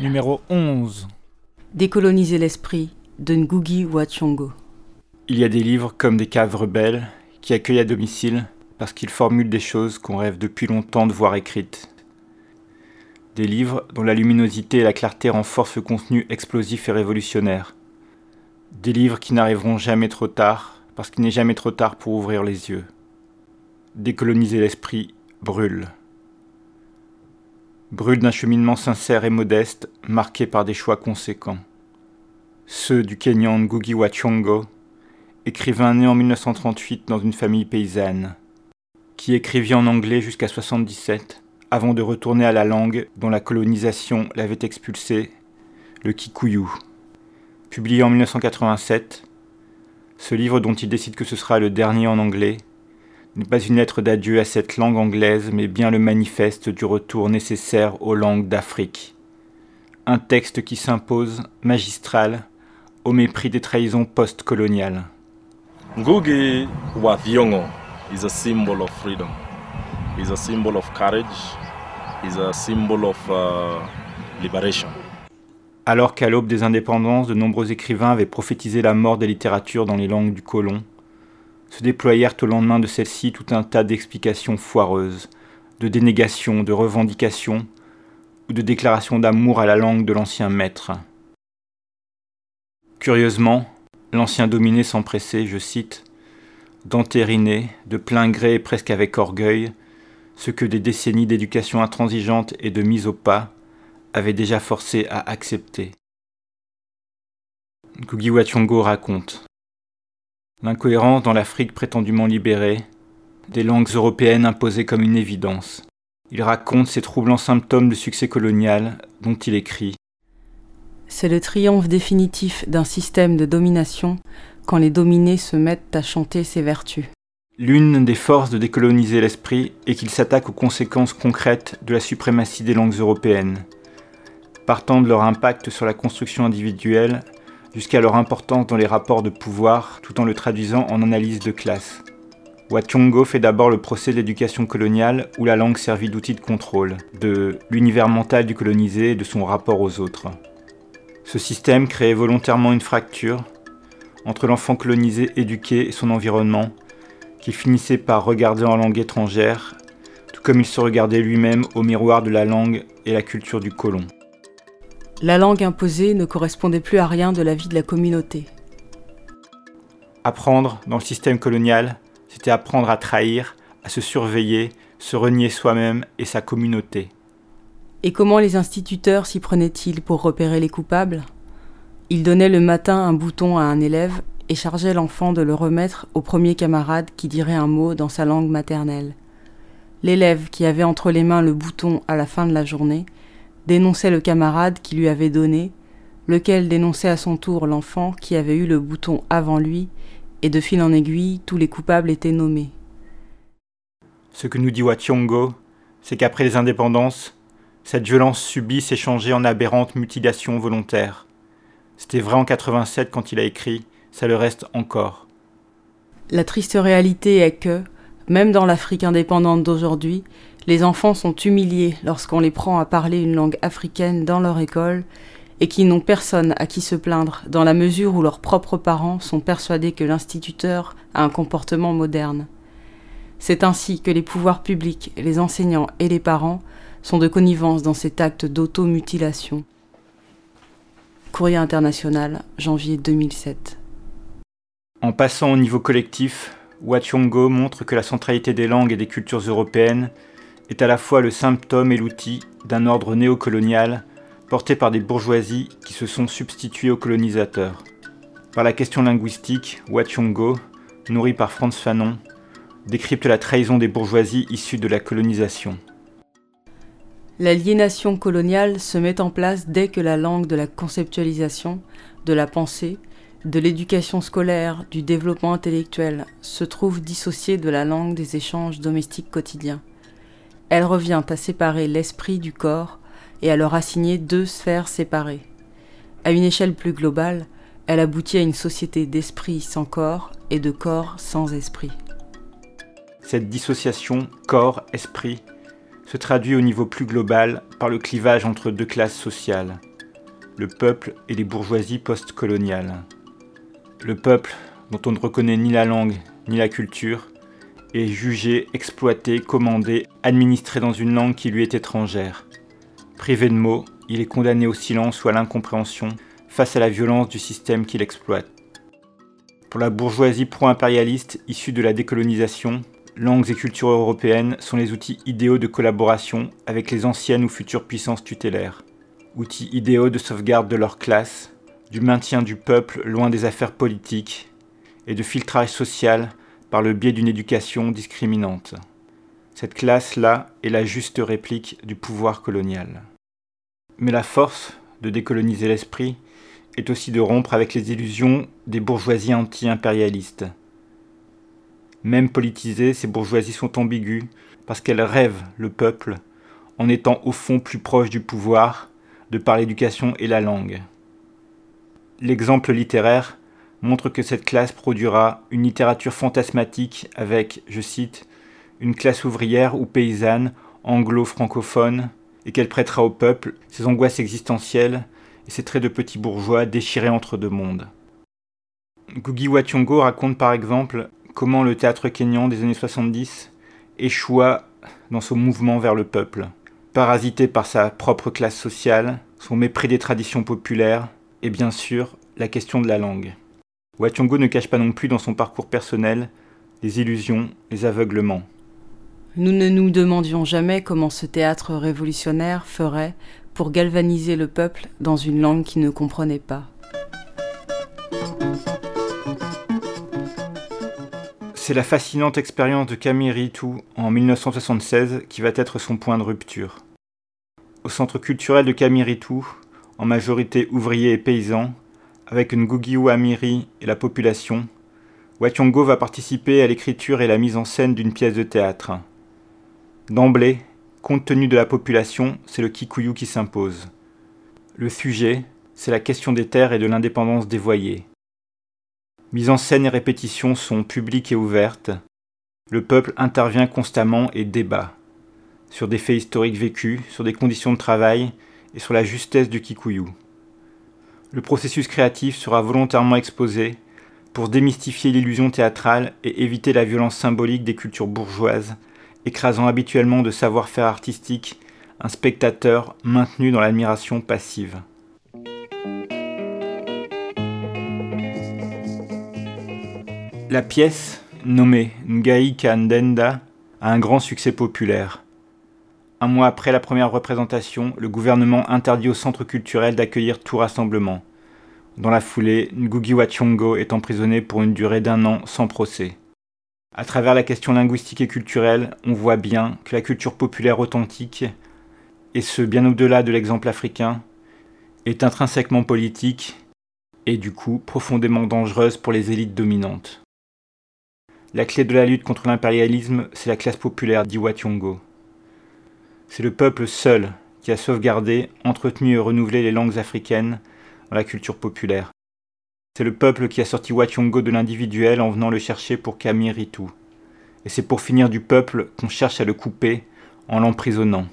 Numéro 11. Décoloniser l'esprit de Ngugi wa Thiong'o. Il y a des livres comme des caves rebelles qui accueillent à domicile parce qu'ils formulent des choses qu'on rêve depuis longtemps de voir écrites. Des livres dont la luminosité et la clarté renforcent le contenu explosif et révolutionnaire. Des livres qui n'arriveront jamais trop tard parce qu'il n'est jamais trop tard pour ouvrir les yeux. Décoloniser l'esprit brûle. Brûle d'un cheminement sincère et modeste, marqué par des choix conséquents. Ceux du Kenyan Ngugi wa Thiong'o, écrivain né en 1938 dans une famille paysanne qui écrivit en anglais jusqu'à 77, avant de retourner à la langue dont la colonisation l'avait expulsé, le Kikuyu. Publié en 1987, ce livre dont il décide que ce sera le dernier en anglais n'est pas une lettre d'adieu à cette langue anglaise, mais bien le manifeste du retour nécessaire aux langues d'Afrique. Un texte qui s'impose, magistral, au mépris des trahisons post-coloniales. Ngugi wa Thiong'o is a symbol of freedom. Is a symbol of courage. Is a symbol of uh, liberation. Alors qu'à l'aube des indépendances, de nombreux écrivains avaient prophétisé la mort des littératures dans les langues du colon, se déployèrent au lendemain de celle-ci tout un tas d'explications foireuses, de dénégations, de revendications ou de déclarations d'amour à la langue de l'ancien maître. Curieusement, l'ancien dominé s'empressait, je cite, d'entériner, de plein gré et presque avec orgueil, ce que des décennies d'éducation intransigeante et de mise au pas avaient déjà forcé à accepter. Ngugi raconte L'incohérence dans l'Afrique prétendument libérée, des langues européennes imposées comme une évidence. Il raconte ces troublants symptômes du succès colonial dont il écrit C'est le triomphe définitif d'un système de domination quand les dominés se mettent à chanter ses vertus. L'une des forces de décoloniser l'esprit est qu'il s'attaque aux conséquences concrètes de la suprématie des langues européennes, partant de leur impact sur la construction individuelle jusqu'à leur importance dans les rapports de pouvoir, tout en le traduisant en analyse de classe. Watyongo fait d'abord le procès de l'éducation coloniale où la langue servit d'outil de contrôle, de l'univers mental du colonisé et de son rapport aux autres. Ce système créait volontairement une fracture entre l'enfant colonisé éduqué et son environnement, qui finissait par regarder en langue étrangère, tout comme il se regardait lui-même au miroir de la langue et la culture du colon. La langue imposée ne correspondait plus à rien de la vie de la communauté. Apprendre dans le système colonial, c'était apprendre à trahir, à se surveiller, se renier soi-même et sa communauté. Et comment les instituteurs s'y prenaient-ils pour repérer les coupables? Il donnait le matin un bouton à un élève et chargeait l'enfant de le remettre au premier camarade qui dirait un mot dans sa langue maternelle. L'élève qui avait entre les mains le bouton à la fin de la journée dénonçait le camarade qui lui avait donné, lequel dénonçait à son tour l'enfant qui avait eu le bouton avant lui, et de fil en aiguille, tous les coupables étaient nommés. Ce que nous dit Wationgo, c'est qu'après les indépendances, cette violence subie s'est changée en aberrante mutilation volontaire. C'était vrai en 87 quand il a écrit, ça le reste encore. La triste réalité est que, même dans l'Afrique indépendante d'aujourd'hui, les enfants sont humiliés lorsqu'on les prend à parler une langue africaine dans leur école et qui n'ont personne à qui se plaindre dans la mesure où leurs propres parents sont persuadés que l'instituteur a un comportement moderne. C'est ainsi que les pouvoirs publics, les enseignants et les parents sont de connivence dans cet acte d'automutilation. Courrier international, janvier 2007. En passant au niveau collectif, Wachongo montre que la centralité des langues et des cultures européennes est à la fois le symptôme et l'outil d'un ordre néocolonial porté par des bourgeoisies qui se sont substituées aux colonisateurs. Par la question linguistique, Wachongo, nourri par Franz Fanon, décrypte la trahison des bourgeoisies issues de la colonisation. L'aliénation coloniale se met en place dès que la langue de la conceptualisation, de la pensée, de l'éducation scolaire, du développement intellectuel se trouve dissociée de la langue des échanges domestiques quotidiens. Elle revient à séparer l'esprit du corps et à leur assigner deux sphères séparées. À une échelle plus globale, elle aboutit à une société d'esprit sans corps et de corps sans esprit. Cette dissociation corps-esprit se traduit au niveau plus global par le clivage entre deux classes sociales, le peuple et les bourgeoisies postcoloniales. Le peuple, dont on ne reconnaît ni la langue ni la culture, est jugé, exploité, commandé, administré dans une langue qui lui est étrangère. Privé de mots, il est condamné au silence ou à l'incompréhension face à la violence du système qu'il exploite. Pour la bourgeoisie pro-impérialiste issue de la décolonisation, langues et cultures européennes sont les outils idéaux de collaboration avec les anciennes ou futures puissances tutélaires, outils idéaux de sauvegarde de leur classe, du maintien du peuple loin des affaires politiques et de filtrage social par le biais d'une éducation discriminante. Cette classe-là est la juste réplique du pouvoir colonial. Mais la force de décoloniser l'esprit est aussi de rompre avec les illusions des bourgeoisies anti-impérialistes. Même politisées, ces bourgeoisies sont ambiguës parce qu'elles rêvent le peuple en étant au fond plus proches du pouvoir de par l'éducation et la langue. L'exemple littéraire montre que cette classe produira une littérature fantasmatique avec, je cite, une classe ouvrière ou paysanne anglo-francophone et qu'elle prêtera au peuple ses angoisses existentielles et ses traits de petits bourgeois déchirés entre deux mondes. Gugi Wationgo raconte par exemple comment le théâtre kényan des années 70 échoua dans son mouvement vers le peuple, parasité par sa propre classe sociale, son mépris des traditions populaires et bien sûr la question de la langue. Wationgo ne cache pas non plus dans son parcours personnel les illusions, les aveuglements. Nous ne nous demandions jamais comment ce théâtre révolutionnaire ferait pour galvaniser le peuple dans une langue qu'il ne comprenait pas. C'est la fascinante expérience de Camille Ritou en 1976 qui va être son point de rupture. Au centre culturel de Camille Ritou, en majorité ouvriers et paysans, avec Ngugiu Amiri et la population, Wationgo va participer à l'écriture et la mise en scène d'une pièce de théâtre. D'emblée, compte tenu de la population, c'est le Kikuyu qui s'impose. Le sujet, c'est la question des terres et de l'indépendance dévoyée. Mise en scène et répétition sont publiques et ouvertes. Le peuple intervient constamment et débat sur des faits historiques vécus, sur des conditions de travail et sur la justesse du Kikuyu. Le processus créatif sera volontairement exposé pour démystifier l'illusion théâtrale et éviter la violence symbolique des cultures bourgeoises, écrasant habituellement de savoir-faire artistique un spectateur maintenu dans l'admiration passive. La pièce, nommée Ngai Kandenda, a un grand succès populaire. Un mois après la première représentation, le gouvernement interdit au centre culturel d'accueillir tout rassemblement. Dans la foulée, Ngugi wa est emprisonné pour une durée d'un an sans procès. À travers la question linguistique et culturelle, on voit bien que la culture populaire authentique, et ce bien au-delà de l'exemple africain, est intrinsèquement politique et du coup profondément dangereuse pour les élites dominantes. La clé de la lutte contre l'impérialisme, c'est la classe populaire d'Iwationgo. C'est le peuple seul qui a sauvegardé, entretenu et renouvelé les langues africaines dans la culture populaire. C'est le peuple qui a sorti Wationgo de l'individuel en venant le chercher pour Kamiritu. Et c'est pour finir du peuple qu'on cherche à le couper en l'emprisonnant.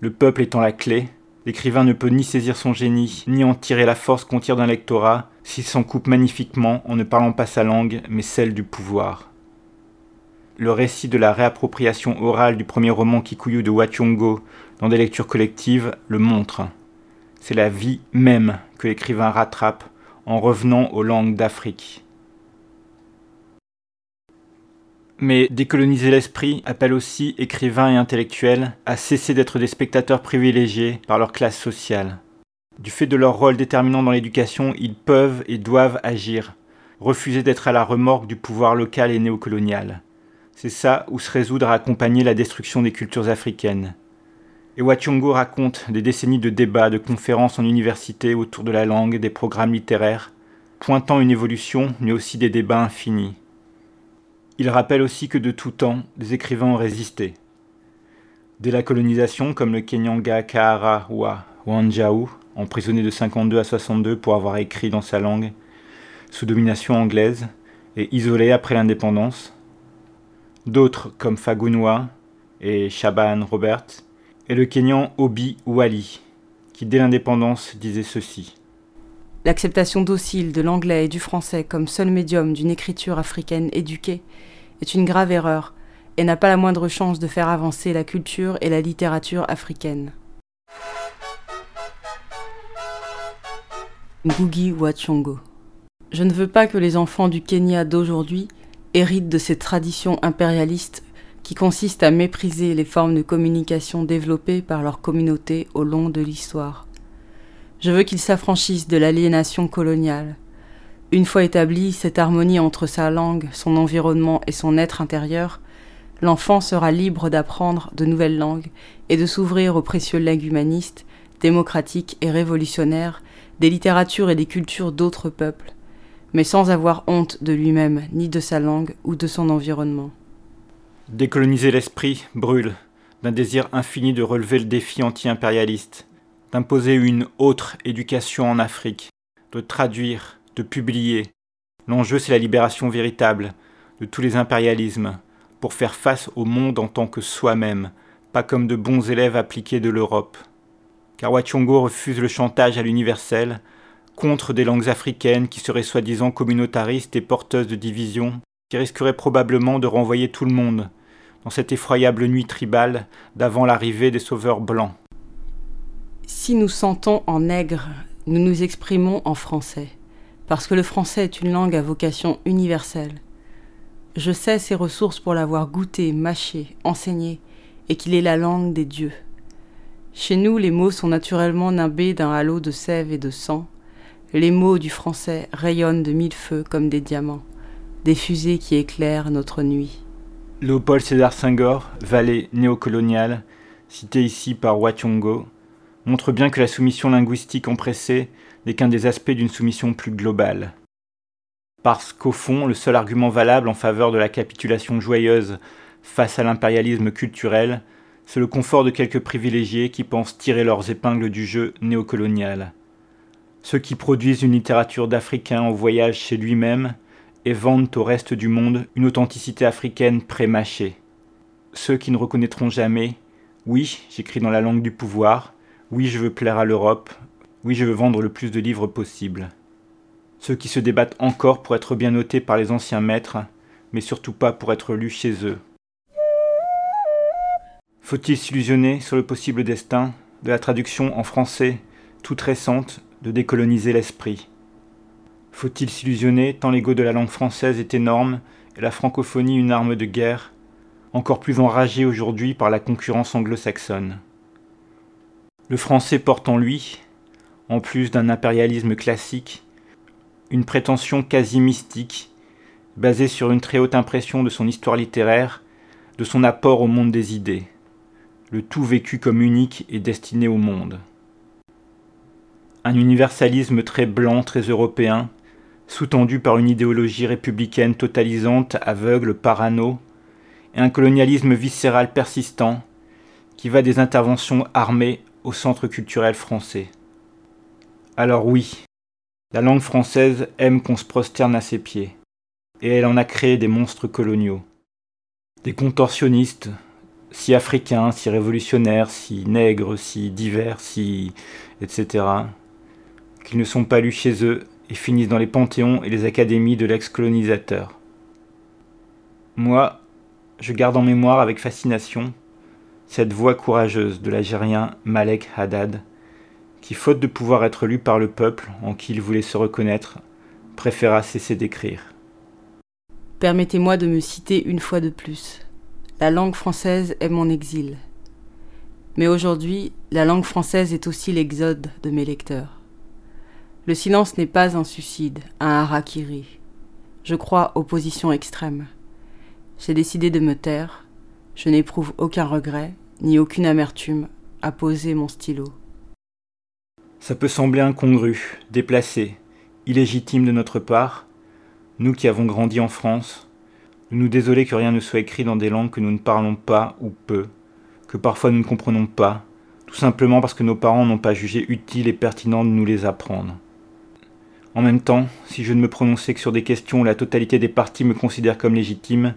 Le peuple étant la clé, l'écrivain ne peut ni saisir son génie, ni en tirer la force qu'on tire d'un lectorat s'il s'en coupe magnifiquement en ne parlant pas sa langue, mais celle du pouvoir le récit de la réappropriation orale du premier roman Kikuyu de Wachongo dans des lectures collectives le montre. C'est la vie même que l'écrivain rattrape en revenant aux langues d'Afrique. Mais décoloniser l'esprit appelle aussi écrivains et intellectuels à cesser d'être des spectateurs privilégiés par leur classe sociale. Du fait de leur rôle déterminant dans l'éducation, ils peuvent et doivent agir, refuser d'être à la remorque du pouvoir local et néocolonial. C'est ça ou se résoudre à accompagner la destruction des cultures africaines. Et Wachongo raconte des décennies de débats, de conférences en université autour de la langue, des programmes littéraires, pointant une évolution, mais aussi des débats infinis. Il rappelle aussi que de tout temps, des écrivains ont résisté. Dès la colonisation, comme le Kenyanga Kahara wa Wanjau, emprisonné de 52 à 62 pour avoir écrit dans sa langue, sous domination anglaise, et isolé après l'indépendance. D'autres, comme Fagunwa et Shaban Robert, et le Kenyan Obi Wali, qui dès l'indépendance disait ceci. L'acceptation docile de l'anglais et du français comme seul médium d'une écriture africaine éduquée est une grave erreur et n'a pas la moindre chance de faire avancer la culture et la littérature africaine. Ngugi Wachongo. Je ne veux pas que les enfants du Kenya d'aujourd'hui héritent de cette tradition impérialiste qui consiste à mépriser les formes de communication développées par leur communauté au long de l'histoire. Je veux qu'ils s'affranchissent de l'aliénation coloniale. Une fois établie cette harmonie entre sa langue, son environnement et son être intérieur, l'enfant sera libre d'apprendre de nouvelles langues et de s'ouvrir aux précieux legs humanistes, démocratiques et révolutionnaires des littératures et des cultures d'autres peuples, mais sans avoir honte de lui-même, ni de sa langue ou de son environnement. Décoloniser l'esprit brûle d'un désir infini de relever le défi anti-impérialiste, d'imposer une autre éducation en Afrique, de traduire, de publier. L'enjeu, c'est la libération véritable de tous les impérialismes, pour faire face au monde en tant que soi-même, pas comme de bons élèves appliqués de l'Europe. Car Wachongo refuse le chantage à l'universel, contre des langues africaines qui seraient soi-disant communautaristes et porteuses de divisions, qui risqueraient probablement de renvoyer tout le monde dans cette effroyable nuit tribale d'avant l'arrivée des sauveurs blancs. Si nous sentons en nègre, nous nous exprimons en français, parce que le français est une langue à vocation universelle. Je sais ses ressources pour l'avoir goûté, mâché, enseigné, et qu'il est la langue des dieux. Chez nous, les mots sont naturellement nimbés d'un halo de sève et de sang. Les mots du français rayonnent de mille feux comme des diamants, des fusées qui éclairent notre nuit. Léopold César Senghor, valet néocolonial, cité ici par Wachongo, montre bien que la soumission linguistique empressée n'est qu'un des aspects d'une soumission plus globale parce qu'au fond, le seul argument valable en faveur de la capitulation joyeuse face à l'impérialisme culturel, c'est le confort de quelques privilégiés qui pensent tirer leurs épingles du jeu néocolonial. Ceux qui produisent une littérature d'Africains en voyage chez lui-même et vendent au reste du monde une authenticité africaine pré-mâchée. Ceux qui ne reconnaîtront jamais Oui, j'écris dans la langue du pouvoir, oui, je veux plaire à l'Europe, oui, je veux vendre le plus de livres possible ceux qui se débattent encore pour être bien notés par les anciens maîtres, mais surtout pas pour être lus chez eux. Faut-il s'illusionner sur le possible destin de la traduction en français, toute récente, de décoloniser l'esprit Faut-il s'illusionner tant l'ego de la langue française est énorme et la francophonie une arme de guerre, encore plus enragée aujourd'hui par la concurrence anglo-saxonne? Le français porte en lui, en plus d'un impérialisme classique, une prétention quasi mystique, basée sur une très haute impression de son histoire littéraire, de son apport au monde des idées, le tout vécu comme unique et destiné au monde. Un universalisme très blanc, très européen, sous-tendu par une idéologie républicaine totalisante, aveugle, parano, et un colonialisme viscéral persistant, qui va des interventions armées au centre culturel français. Alors oui, la langue française aime qu'on se prosterne à ses pieds, et elle en a créé des monstres coloniaux. Des contorsionnistes, si africains, si révolutionnaires, si nègres, si divers, si. etc., qu'ils ne sont pas lus chez eux et finissent dans les panthéons et les académies de l'ex-colonisateur. Moi, je garde en mémoire avec fascination cette voix courageuse de l'Algérien Malek Haddad, qui, faute de pouvoir être lu par le peuple en qui il voulait se reconnaître, préféra cesser d'écrire. Permettez-moi de me citer une fois de plus. La langue française est mon exil. Mais aujourd'hui, la langue française est aussi l'exode de mes lecteurs. Le silence n'est pas un suicide, un harakiri. Je crois aux positions extrêmes. J'ai décidé de me taire. Je n'éprouve aucun regret, ni aucune amertume à poser mon stylo. Ça peut sembler incongru, déplacé, illégitime de notre part, nous qui avons grandi en France, nous nous désoler que rien ne soit écrit dans des langues que nous ne parlons pas ou peu, que parfois nous ne comprenons pas, tout simplement parce que nos parents n'ont pas jugé utile et pertinent de nous les apprendre. En même temps, si je ne me prononçais que sur des questions où la totalité des partis me considère comme légitime,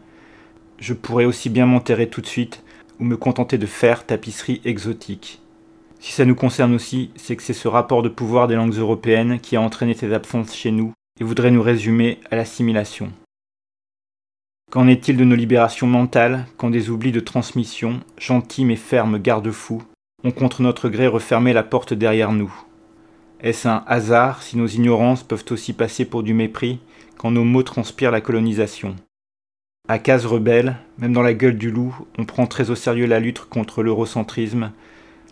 je pourrais aussi bien m'enterrer tout de suite ou me contenter de faire tapisserie exotique. Si ça nous concerne aussi, c'est que c'est ce rapport de pouvoir des langues européennes qui a entraîné ces absences chez nous et voudrait nous résumer à l'assimilation. Qu'en est-il de nos libérations mentales quand des oublis de transmission, gentils mais fermes garde-fous, ont contre notre gré refermé la porte derrière nous? Est-ce un hasard si nos ignorances peuvent aussi passer pour du mépris quand nos mots transpirent la colonisation? À case rebelle, même dans la gueule du loup, on prend très au sérieux la lutte contre l'eurocentrisme,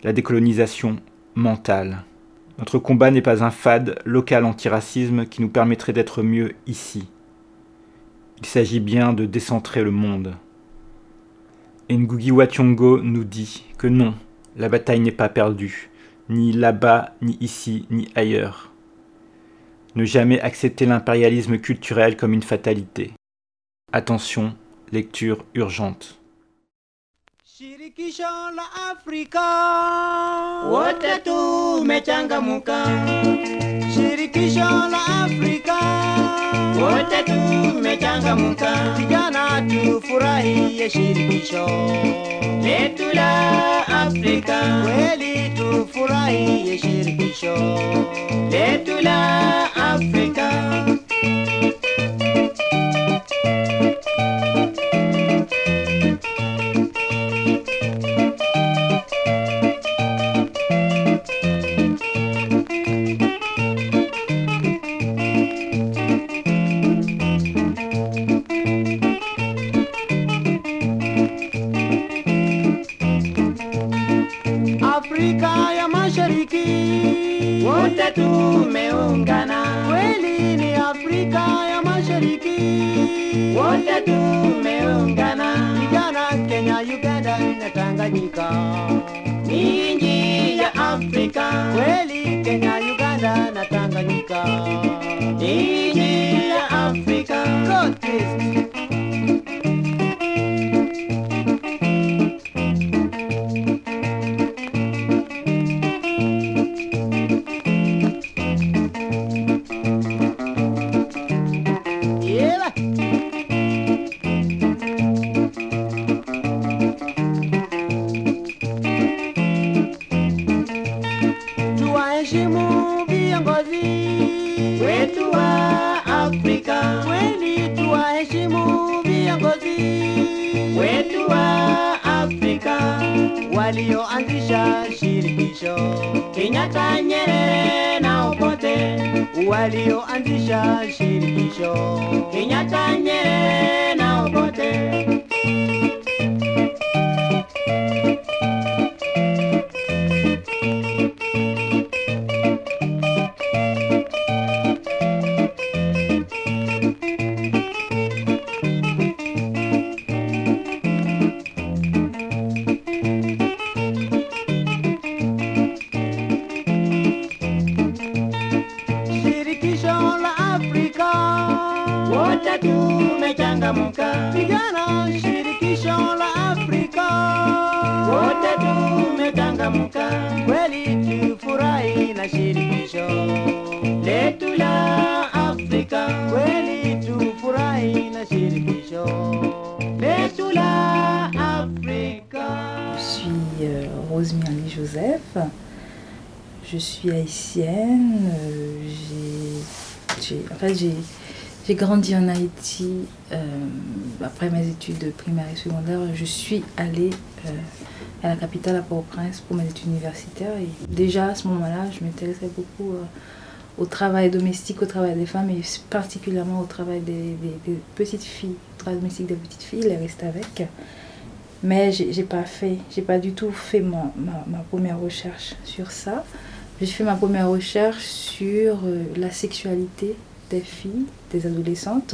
la décolonisation mentale. Notre combat n'est pas un fade local antiracisme qui nous permettrait d'être mieux ici. Il s'agit bien de décentrer le monde. Ngugi Wachongo nous dit que non, la bataille n'est pas perdue, ni là-bas, ni ici, ni ailleurs. Ne jamais accepter l'impérialisme culturel comme une fatalité. Attention, lecture urgente. Shirikisho la Afrika. Wote tumechangamka, Vijana tufurahie shirikisho. Letu la Afrika, kweli tufurahie shirikisho. Letu la Afrika. Afrika ya Mashariki. Wote tumeungana, kweli ni Afrika ya Mashariki. Wote tumeungana, vijana Kenya, Uganda na Tanganyika. Ni nchi ya Afrika, kweli Kenya, Uganda na Tanganyika. Ni nchi ya Afrika. God bless. Je suis haïtienne. euh, j'ai, en fait, grandi en Haïti. euh, après mes études primaires et secondaires, je suis allée euh, à la capitale, à Port-au-Prince, pour mes études universitaires. Et déjà à ce moment-là, je m'intéressais beaucoup au travail domestique, au travail des femmes et particulièrement au travail des, petites filles, au travail domestique des petites filles, les rester avec. Mais j'ai pas fait, j'ai pas du tout fait ma, ma, première recherche sur ça. J'ai fait ma première recherche sur euh, la sexualité des filles, des adolescentes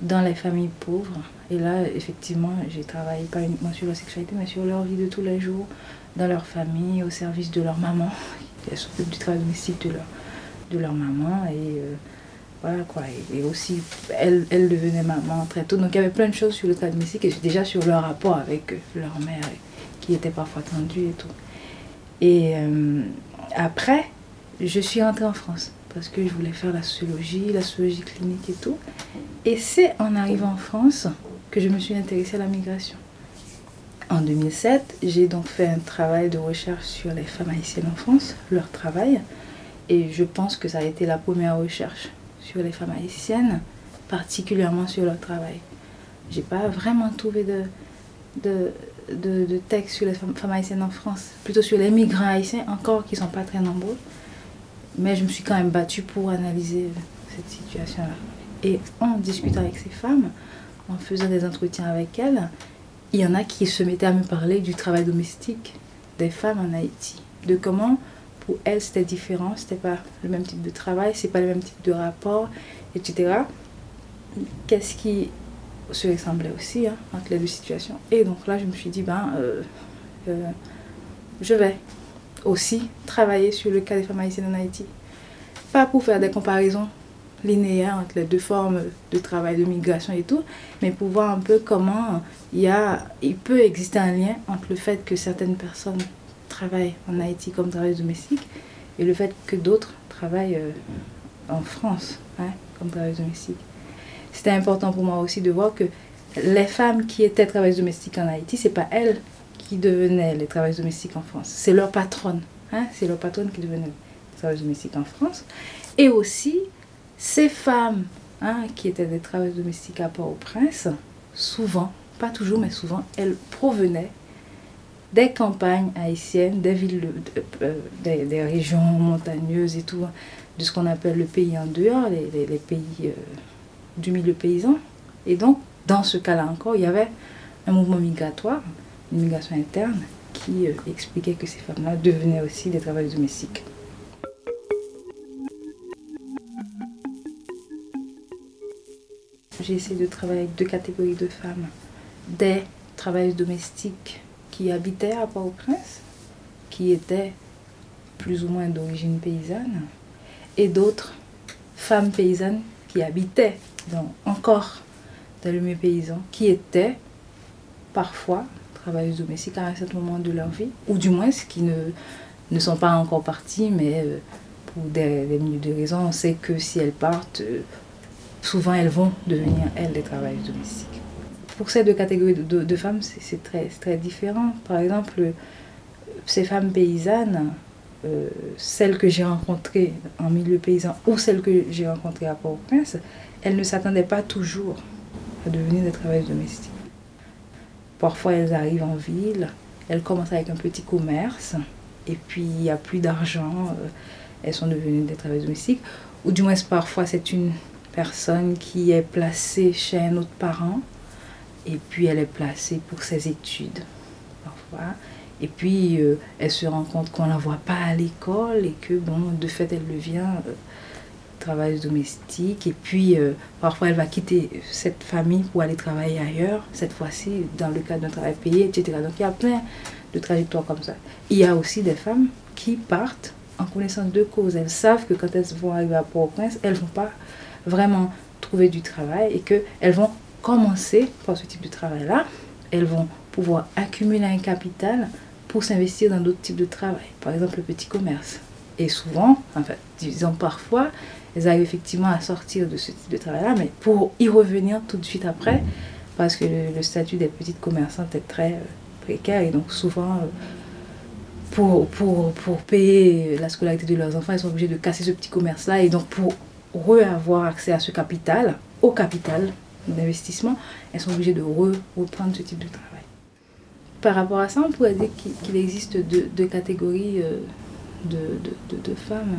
dans les familles pauvres. Et là, effectivement, j'ai travaillé pas uniquement sur la sexualité, mais sur leur vie de tous les jours, dans leur famille, au service de leur maman. Elles s'occupent du travail domestique de leur, de leur maman. Euh, voilà quoi. Et, aussi, elle, elle devenait maman très tôt. Donc il y avait plein de choses sur le domestique et déjà sur leur rapport avec euh, leur mère qui était parfois tendu et tout. Et euh, après, je suis rentrée en France parce que je voulais faire la sociologie, la sociologie clinique et tout. Et c'est en arrivant en France que je me suis intéressée à la migration. En 2007, j'ai donc fait un travail de recherche sur les femmes haïtiennes en France, leur travail. Et je pense que ça a été la première recherche sur les femmes haïtiennes, particulièrement sur leur travail. J'ai pas vraiment trouvé de, de, de, de texte sur les femmes, haïtiennes en France, plutôt sur les migrants haïtiens, encore qui sont pas très nombreux. Mais je me suis quand même battue pour analyser cette situation-là. Et en discutant avec ces femmes, en faisant des entretiens avec elles, il y en a qui se mettaient à me parler du travail domestique des femmes en Haïti, de comment pour elles c'était différent, c'était pas le même type de travail, c'est pas le même type de rapport, etc. Qu'est-ce qui se ressemblait aussi hein, entre les deux situations? Et donc là, je me suis dit, ben, euh, euh, je vais aussi travailler sur le cas des femmes haïtiennes en Haïti. Pas pour faire des comparaisons linéaires entre les deux formes de travail, de migration et tout, mais pour voir un peu comment il peut exister un lien entre le fait que certaines personnes travaillent en Haïti comme travailleuses domestiques et le fait que d'autres travaillent euh, en France hein, comme travailleuses domestiques. C'était important pour moi aussi de voir que les femmes qui étaient travailleuses domestiques en Haïti, c'est pas elles qui devenaient les travailleuses domestiques en France, c'est leur patronne. Hein, c'est leur patronne qui devenait travailleuses domestiques en France. Et aussi, ces femmes hein, qui étaient des travailleuses domestiques à Port-au-Prince, souvent, pas toujours, mais souvent, elles provenaient des campagnes haïtiennes, des villes, euh, des, régions montagneuses et tout, de ce qu'on appelle le pays en dehors, les, pays euh, du milieu paysan. Et donc, dans ce cas-là encore, il y avait un mouvement migratoire, une migration interne, qui euh, expliquait que ces femmes-là devenaient aussi des travailleuses domestiques. J'ai essayé de travailler avec deux catégories de femmes. Des travailleuses domestiques qui habitaient à Port-au-Prince, qui étaient plus ou moins d'origine paysanne, et d'autres femmes paysannes qui habitaient encore dans le milieu paysan, qui étaient parfois travailleuses domestiques à un certain moment de leur vie, ou du moins qui ne, ne sont pas encore parties, mais euh, pour des, des milliers de raisons, on sait que si elles partent, euh, souvent elles vont devenir, elles, des travailleuses domestiques. Pour ces deux catégories de, femmes, c'est très, différent. Par exemple, ces femmes paysannes, euh, celles que j'ai rencontrées en milieu paysan ou celles que j'ai rencontrées à Port-au-Prince, elles ne s'attendaient pas toujours à devenir des travailleuses domestiques. Parfois, elles arrivent en ville, elles commencent avec un petit commerce, et puis il n'y a plus d'argent, euh, elles sont devenues des travailleuses domestiques. Ou du moins, parfois, c'est une personne qui est placée chez un autre parent, et puis elle est placée pour ses études, parfois. Et puis, euh, elle se rend compte qu'on la voit pas à l'école, et que, bon, de fait, elle devient euh, travailleuse domestique. Et puis, euh, parfois, elle va quitter cette famille pour aller travailler ailleurs, cette fois-ci dans le cadre d'un travail payé, etc. Donc, il y a plein de trajectoires comme ça. Il y a aussi des femmes qui partent en connaissance de cause. Elles savent que quand elles vont arriver à Port-au-Prince, elles vont pas vraiment trouver du travail et qu'elles vont commencer par ce type de travail-là. Elles vont pouvoir accumuler un capital pour s'investir dans d'autres types de travail, par exemple le petit commerce. Et souvent, en fait, disons parfois, elles arrivent effectivement à sortir de ce type de travail-là, mais pour y revenir tout de suite après, parce que le, statut des petites commerçantes est très euh, précaire et donc souvent, euh, pour, pour, pour payer la scolarité de leurs enfants, ils sont obligés de casser ce petit commerce-là et donc pour re-avoir accès à ce capital, au capital d'investissement, elles sont obligées de re- reprendre ce type de travail. Par rapport à ça, on pourrait dire qu'il existe deux, catégories euh, de, femmes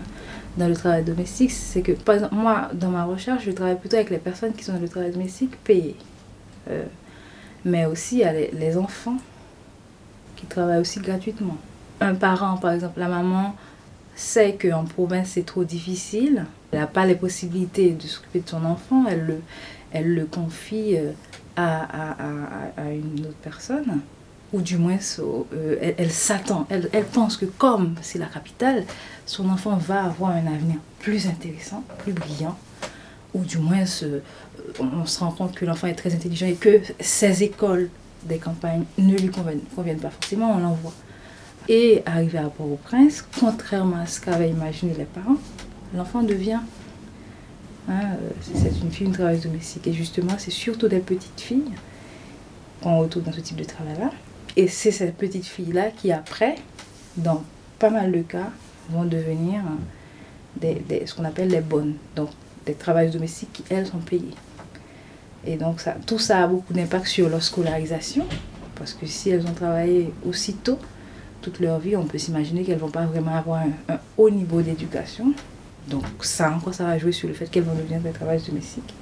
dans le travail domestique. C'est que, par exemple, moi, dans ma recherche, je travaille plutôt avec les personnes qui sont dans le travail domestique payé. Euh, mais aussi, a les, les enfants qui travaillent aussi gratuitement. Un parent, par exemple, la maman sait qu'en province, c'est trop difficile. Elle n'a pas les possibilités de s'occuper de son enfant. Elle le, elle le confie euh, à, à, une autre personne. Ou du moins, euh, elle, s'attend. Elle, elle pense que comme c'est la capitale, son enfant va avoir un avenir plus intéressant, plus brillant. Ou du moins, on, se rend compte que l'enfant est très intelligent et que ces écoles des campagnes ne lui conviennent pas forcément, on l'envoie. Et arrivé à Port-au-Prince, contrairement à ce qu'avaient imaginé les parents, l'enfant devient. hein, euh, c'est une fille, une travailleuse domestique. Et justement, c'est surtout des petites filles qu'on retrouve dans ce type de travail-là. Et c'est ces petites filles-là qui, après, dans pas mal de cas, vont devenir des- ce qu'on appelle les bonnes. Donc, des travailleuses domestiques qui, elles, sont payées. Et donc, ça, tout ça a beaucoup d'impact sur leur scolarisation. Parce que si elles ont travaillé aussitôt, toute leur vie, on peut s'imaginer qu'elles ne vont pas vraiment avoir un, haut niveau d'éducation. Donc ça encore, ça va jouer sur le fait qu'elles vont devenir des travailleuses domestiques?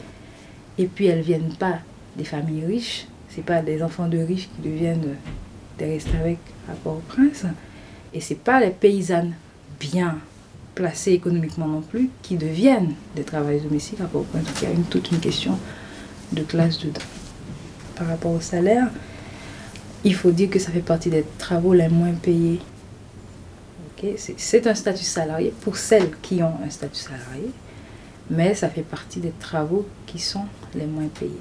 Et puis elles ne viennent pas des familles riches. Ce pas des enfants de riches qui deviennent des restés à Port-au-Prince. Et ce pas les paysannes bien placées économiquement non plus qui deviennent des travailleuses domestiques à Port-au-Prince. Donc il y a une, toute une question de classe dedans. Par rapport au salaire, il faut dire que ça fait partie des travaux les moins payés. Ok, c'est- un statut salarié pour celles qui ont un statut salarié, mais ça fait partie des travaux qui sont les moins payés.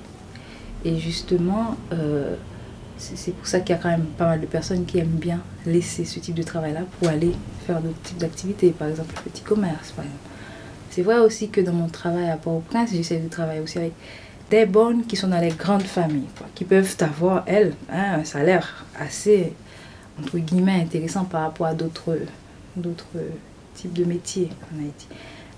Et justement, euh, c'est pour ça qu'il y a quand même pas mal de personnes qui aiment bien laisser ce type de travail-là pour aller faire d'autres types d'activités, par exemple le petit commerce. C'est vrai aussi que dans mon travail à Port-au-Prince, j'essaie de travailler aussi avec des bonnes qui sont dans les grandes familles, qui peuvent avoir, elles, hein, un salaire assez, entre guillemets, intéressant par rapport à d'autres types de métiers en Haïti.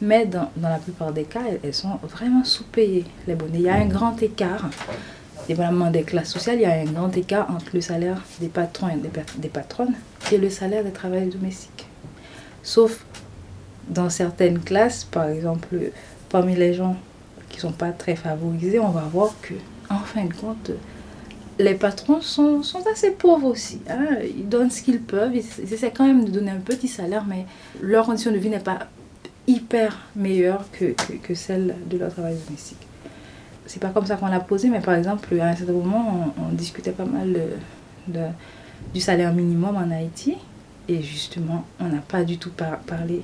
Mais dans, dans la plupart des cas, elles, sont vraiment sous-payées, les bonnes. Il y a un grand écart, dépendamment des classes sociales, il y a un grand écart entre le salaire des patrons et des, des patronnes et le salaire des travailleurs domestiques. Sauf dans certaines classes, par exemple, parmi les gens qui sont pas très favorisés, on va voir que, en fin de compte, les patrons sont, assez pauvres aussi. hein. Ils donnent ce qu'ils peuvent, ils, essaient quand même de donner un petit salaire, mais leur condition de vie n'est pas hyper meilleure que, celle de leur travail domestique. C'est pas comme ça qu'on l'a posé, mais par exemple, à un certain moment, on, discutait pas mal de- du salaire minimum en Haïti, et justement, on n'a pas du tout par- parlé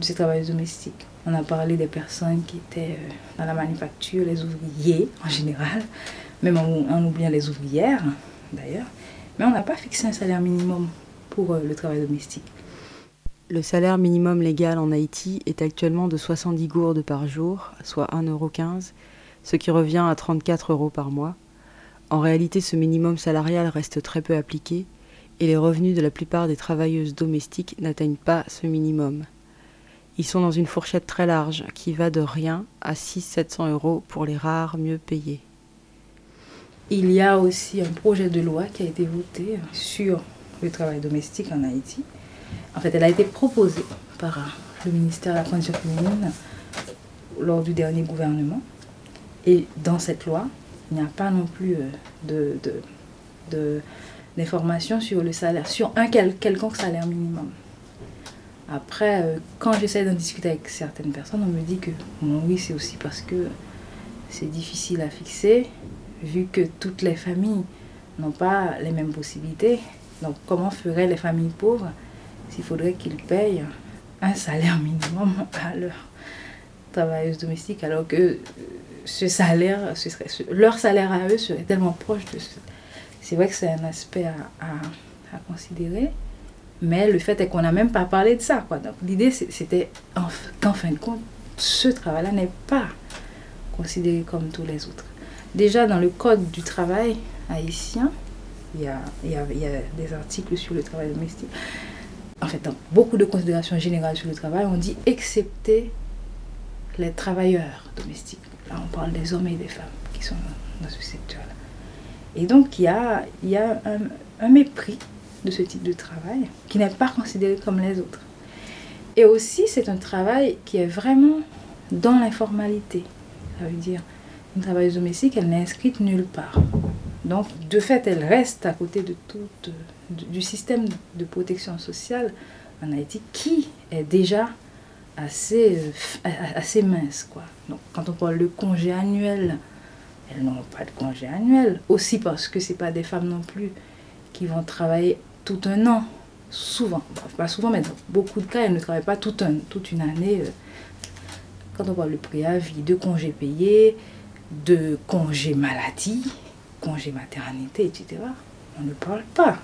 de ces travailleurs domestiques. On a parlé des personnes qui étaient euh, dans la manufacture, les ouvriers en général, même en, oubliant les ouvrières d'ailleurs. Mais on n'a pas fixé un salaire minimum pour euh, le travail domestique. Le salaire minimum légal en Haïti est actuellement de 70 gourdes par jour, soit 1,15€, ce qui revient à 34 euros par mois. En réalité, ce minimum salarial reste très peu appliqué et les revenus de la plupart des travailleuses domestiques n'atteignent pas ce minimum. Ils sont dans une fourchette très large qui va de rien à 600-700 euros pour les rares mieux payés. Il y a aussi un projet de loi qui a été voté sur le travail domestique en Haïti. En fait, elle a été proposée par le ministère de la Condition féminine lors du dernier gouvernement. Et dans cette loi, il n'y a pas non plus euh, de, d'informations sur le salaire, sur un quel- quelconque salaire minimum. Après, euh, quand j'essaie d'en discuter avec certaines personnes, on me dit que oui, c'est aussi parce que c'est difficile à fixer, vu que toutes les familles n'ont pas les mêmes possibilités. Donc, comment feraient les familles pauvres s'il faudrait qu'ils payent un salaire minimum à leurs travailleuses domestiques, alors que ce salaire, leur salaire à eux serait tellement proche de ce. C'est vrai que c'est un aspect à considérer, mais le fait est qu'on n'a même pas parlé de ça. Quoi. Donc, l'idée, c'était qu'en fin de compte, ce travail-là n'est pas considéré comme tous les autres. Déjà, dans le code du travail haïtien, il y a, il y a- des articles sur le travail domestique. En fait, dans beaucoup de considérations générales sur le travail, on dit excepté les travailleurs domestiques. Là, on parle des hommes et des femmes qui sont dans ce secteur-là. Et donc, il y a, il y a un mépris de ce type de travail qui n'est pas considéré comme les autres. Et aussi, c'est un travail qui est vraiment dans l'informalité. Ça veut dire, une travailleuse domestique, elle n'est inscrite nulle part. Donc, de fait, elle reste à côté de tout, euh, du- système de protection sociale en Haïti qui est déjà assez, euh, assez mince. Quoi. Donc, quand on parle de congé annuel, elles n'ont pas de congé annuel. Aussi parce que ce pas des femmes non plus qui vont travailler tout un an. Souvent, pas souvent, mais dans beaucoup de cas, elles ne travaillent pas tout un, toute une année. euh, quand on parle de préavis, de congés payés, de congés maladie, congé maternité, etc. On ne parle pas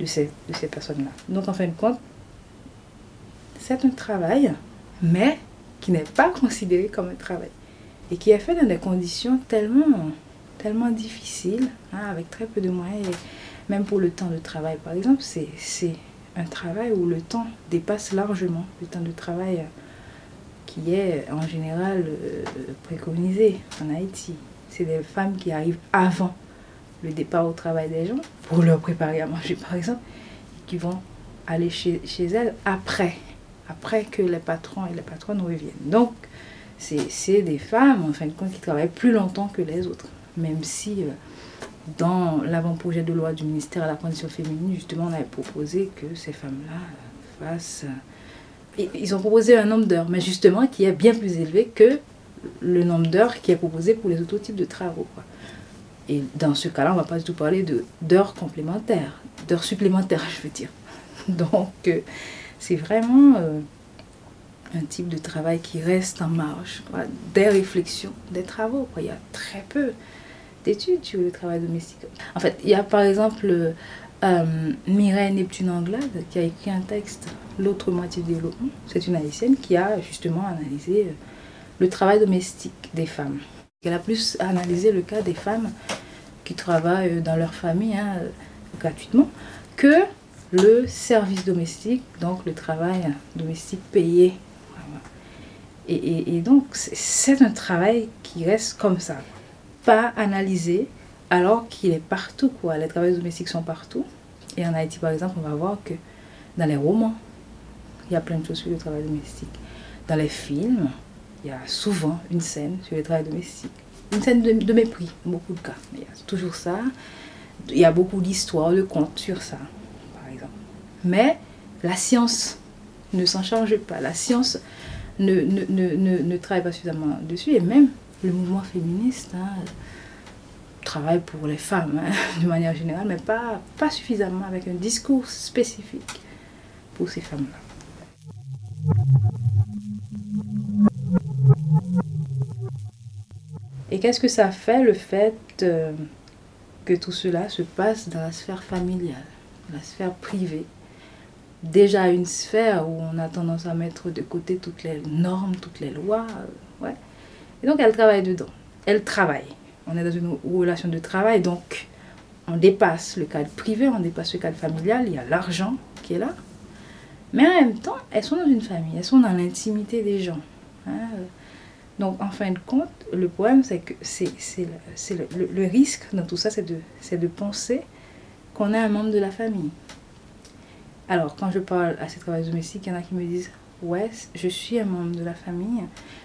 de ces, de ces personnes-là. Donc en fin de compte, c'est un travail, mais qui n'est pas considéré comme un travail. Et qui est fait dans des conditions tellement, tellement difficiles, hein, avec très peu de moyens. Et même pour le temps de travail, par exemple, c'est un travail où le temps dépasse largement le temps de travail qui est en général euh, préconisé en Haïti. C'est des femmes qui arrivent avant le départ au travail des gens pour leur préparer à manger, par exemple, et qui vont aller chez, chez elles après, après que les patrons et les patronnes reviennent. Donc, c'est des femmes, en fin de compte, qui travaillent plus longtemps que les autres, même si euh, dans l'avant-projet de loi du ministère de la condition féminine, justement, on avait proposé que ces femmes-là fassent... Ils ont proposé un nombre d'heures, mais justement qui est bien plus élevé que le nombre d'heures qui est proposé pour les autres types de travaux. Et dans ce cas-là, on ne va pas du tout parler d'heures complémentaires, d'heures supplémentaires, je veux dire. Donc, euh, c'est vraiment euh, un type de travail qui reste en marge, des réflexions, des travaux. Il y a très peu d'études sur le travail domestique. En fait, il y a par exemple euh, Mireille Neptune Anglade qui a écrit un texte, L'autre moitié du développement. C'est une haïtienne qui a justement analysé le travail domestique des femmes. Elle a plus analysé le cas des femmes qui travaillent dans leur famille hein, gratuitement que le service domestique, donc le travail domestique payé. Et donc, c'est un travail qui reste comme ça, pas analysé, alors qu'il est partout. Quoi. Les travails domestiques sont partout. Et en Haïti, par exemple, on va voir que dans les romans, il y a plein de choses sur le travail domestique. Dans les films, il y a souvent une scène sur le travail domestique. Une scène de, mépris, beaucoup de cas. Mais il y a toujours ça. Il y a beaucoup d'histoires, de contes sur ça, par exemple. Mais la science ne s'en charge pas. La science ne, ne, ne, ne, travaille pas suffisamment dessus. Et même le mouvement féministe hein, travaille pour les femmes, hein, de manière générale, mais pas, pas suffisamment avec un discours spécifique pour ces femmes-là. Et qu'est-ce que ça fait le fait euh, que tout cela se passe dans la sphère familiale, la sphère privée? Déjà une sphère où on a tendance à mettre de côté toutes les normes, toutes les lois. Euh, ouais. Et donc elle travaille dedans. Elle travaille. On est dans une relation de travail, donc on dépasse le cadre privé, on dépasse le cadre familial, il y a l'argent qui est là. Mais en même temps, elles sont dans une famille, elles sont dans l'intimité des gens. Hein. Donc, en fin de compte, le problème, c'est que c'est, le, risque dans tout ça, c'est de, de penser qu'on est un membre de la famille. Alors, quand je parle à ces travailleurs domestiques, il y en a qui me disent Ouais, je suis un membre de la famille,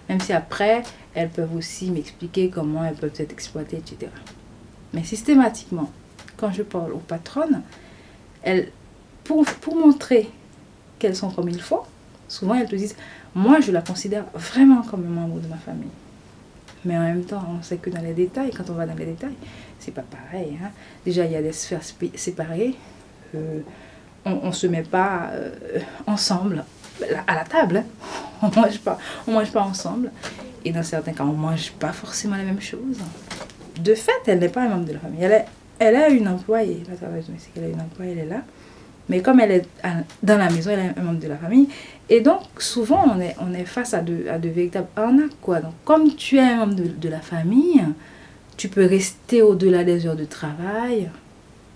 même si après, elles peuvent aussi m'expliquer comment elles peuvent être exploitées, etc. Mais systématiquement, quand je parle aux patronnes, elles, pour, pour montrer qu'elles sont comme il faut, souvent elles te disent moi, je la considère vraiment comme un membre de ma famille. Mais en même temps, on sait que dans les détails, quand on va dans les détails, c'est pas pareil. Hein. Déjà, il y a des sphères séparées. Euh, on ne se met pas euh, ensemble à la table. Hein. On mange, pas, on mange pas ensemble. Et dans certains cas, on mange pas forcément les mêmes choses. De fait, elle n'est pas un membre de la famille. Elle est, elle est une employée. La travailleuse domestique, elle est une employée, elle est là. Mais comme elle est dans la maison, elle est un membre de la famille. Et donc, souvent, on est, on est face à de, à de véritables arnaques. Quoi. Donc, comme tu es un membre de la famille, tu peux rester au-delà des heures de travail.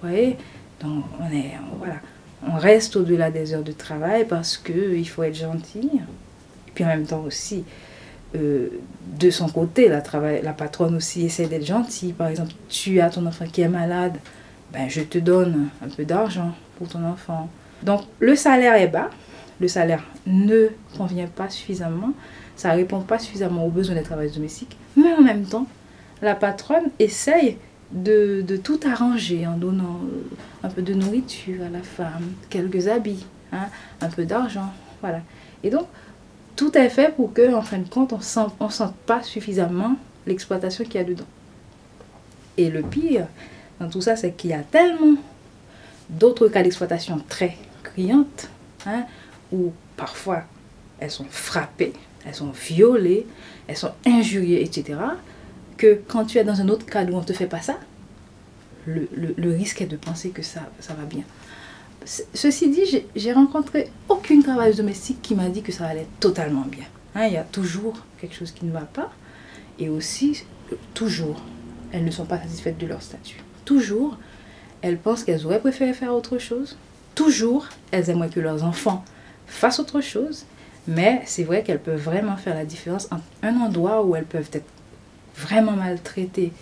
Vous voyez? Donc, on, est, voilà, on reste au-delà des heures de travail parce qu'il faut être gentil. Et puis en même temps aussi, euh, de son côté, la, patronne aussi essaie d'être gentille. Par exemple, tu as ton enfant qui est malade, ben, je te donne un peu d'argent pour ton enfant. Donc le salaire est bas, le salaire ne convient pas suffisamment, ça ne répond pas suffisamment aux besoins des travailleurs domestiques, mais en même temps, la patronne essaye de, de, tout arranger en donnant euh, un peu de nourriture à la femme, quelques habits, hein, un peu d'argent, voilà. Et donc, tout est fait pour que, en fin de compte, on ne sente pas suffisamment l'exploitation qu'il y a dedans. Et le pire dans tout ça, c'est qu'il y a tellement d'autres cas d'exploitation très criantes, hein, où parfois elles sont frappées, elles sont violées, elles sont injuriées, etc., que quand tu es dans un autre cadre où on ne te fait pas ça, le, le, risque est de penser que ça, ça va bien. Ceci dit, j'ai rencontré aucune travailleuse domestique qui m'a dit que ça allait totalement bien. Hein, il y a toujours quelque chose qui ne va pas. Et aussi, toujours, elles ne sont pas satisfaites de leur statut. Toujours, elles pensent qu'elles auraient préféré faire autre chose. Toujours, elles aimeraient que leurs enfants fassent autre chose. Mais c'est vrai qu'elles peuvent vraiment faire la différence entre un endroit où elles peuvent être vraiment maltraitées,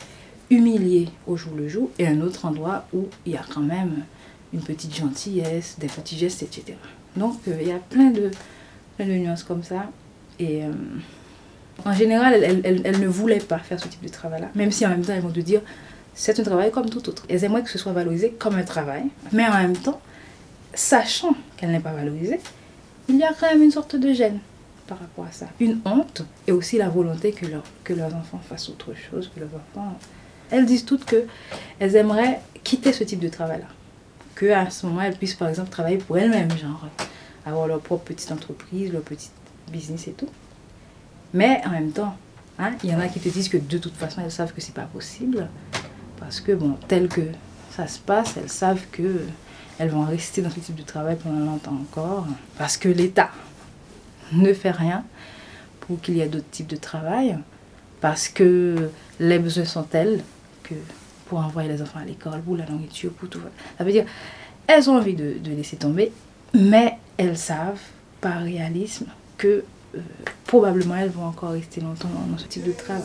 humiliées au jour le jour, et un autre endroit où il y a quand même une petite gentillesse, des petits gestes, etc. Donc euh, il y a plein de, nuances comme ça. Et euh, en général, elles, ne voulaient pas faire ce type de travail-là, même si en même temps, elles vont te dire, c'est un travail comme tout autre. Elles aimeraient que ce soit valorisé comme un travail, mais en même temps, sachant qu'elle n'est pas valorisée, il y a quand même une sorte de gêne par rapport à ça. Une honte et aussi la volonté que, leur, que leurs enfants fassent autre chose, que leurs enfants... Elles disent toutes qu'elles aimeraient quitter ce type de travail-là. Qu'à ce moment, elles puissent par exemple travailler pour elles-mêmes, genre avoir leur propre petite entreprise, leur petit business et tout. Mais en même temps, hein, il y en a qui te disent que de toute façon, elles savent que c'est pas possible. Parce que, bon, tel que ça se passe, elles savent que elles vont rester dans ce type de travail pendant longtemps encore. Parce que l'État ne fait rien pour qu'il y ait d'autres types de travail. Parce que les besoins sont tels que pour envoyer les enfants à l'école, pour la nourriture, pour tout. Ça veut dire, elles ont envie de, laisser tomber, mais elles savent par réalisme que euh, probablement elles vont encore rester longtemps dans ce type de travail.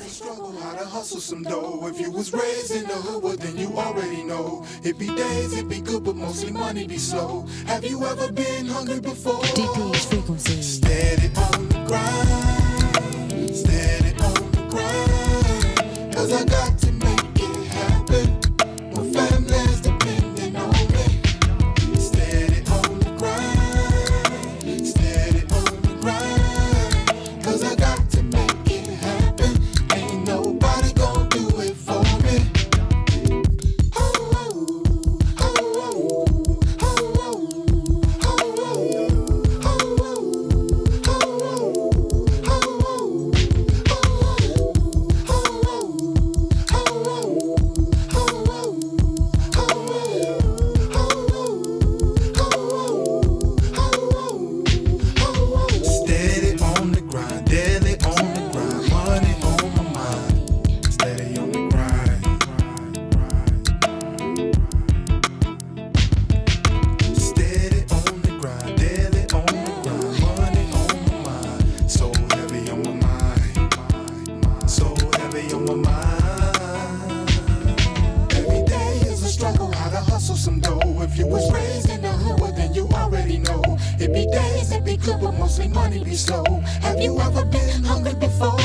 very slow. Have you ever been hungry before?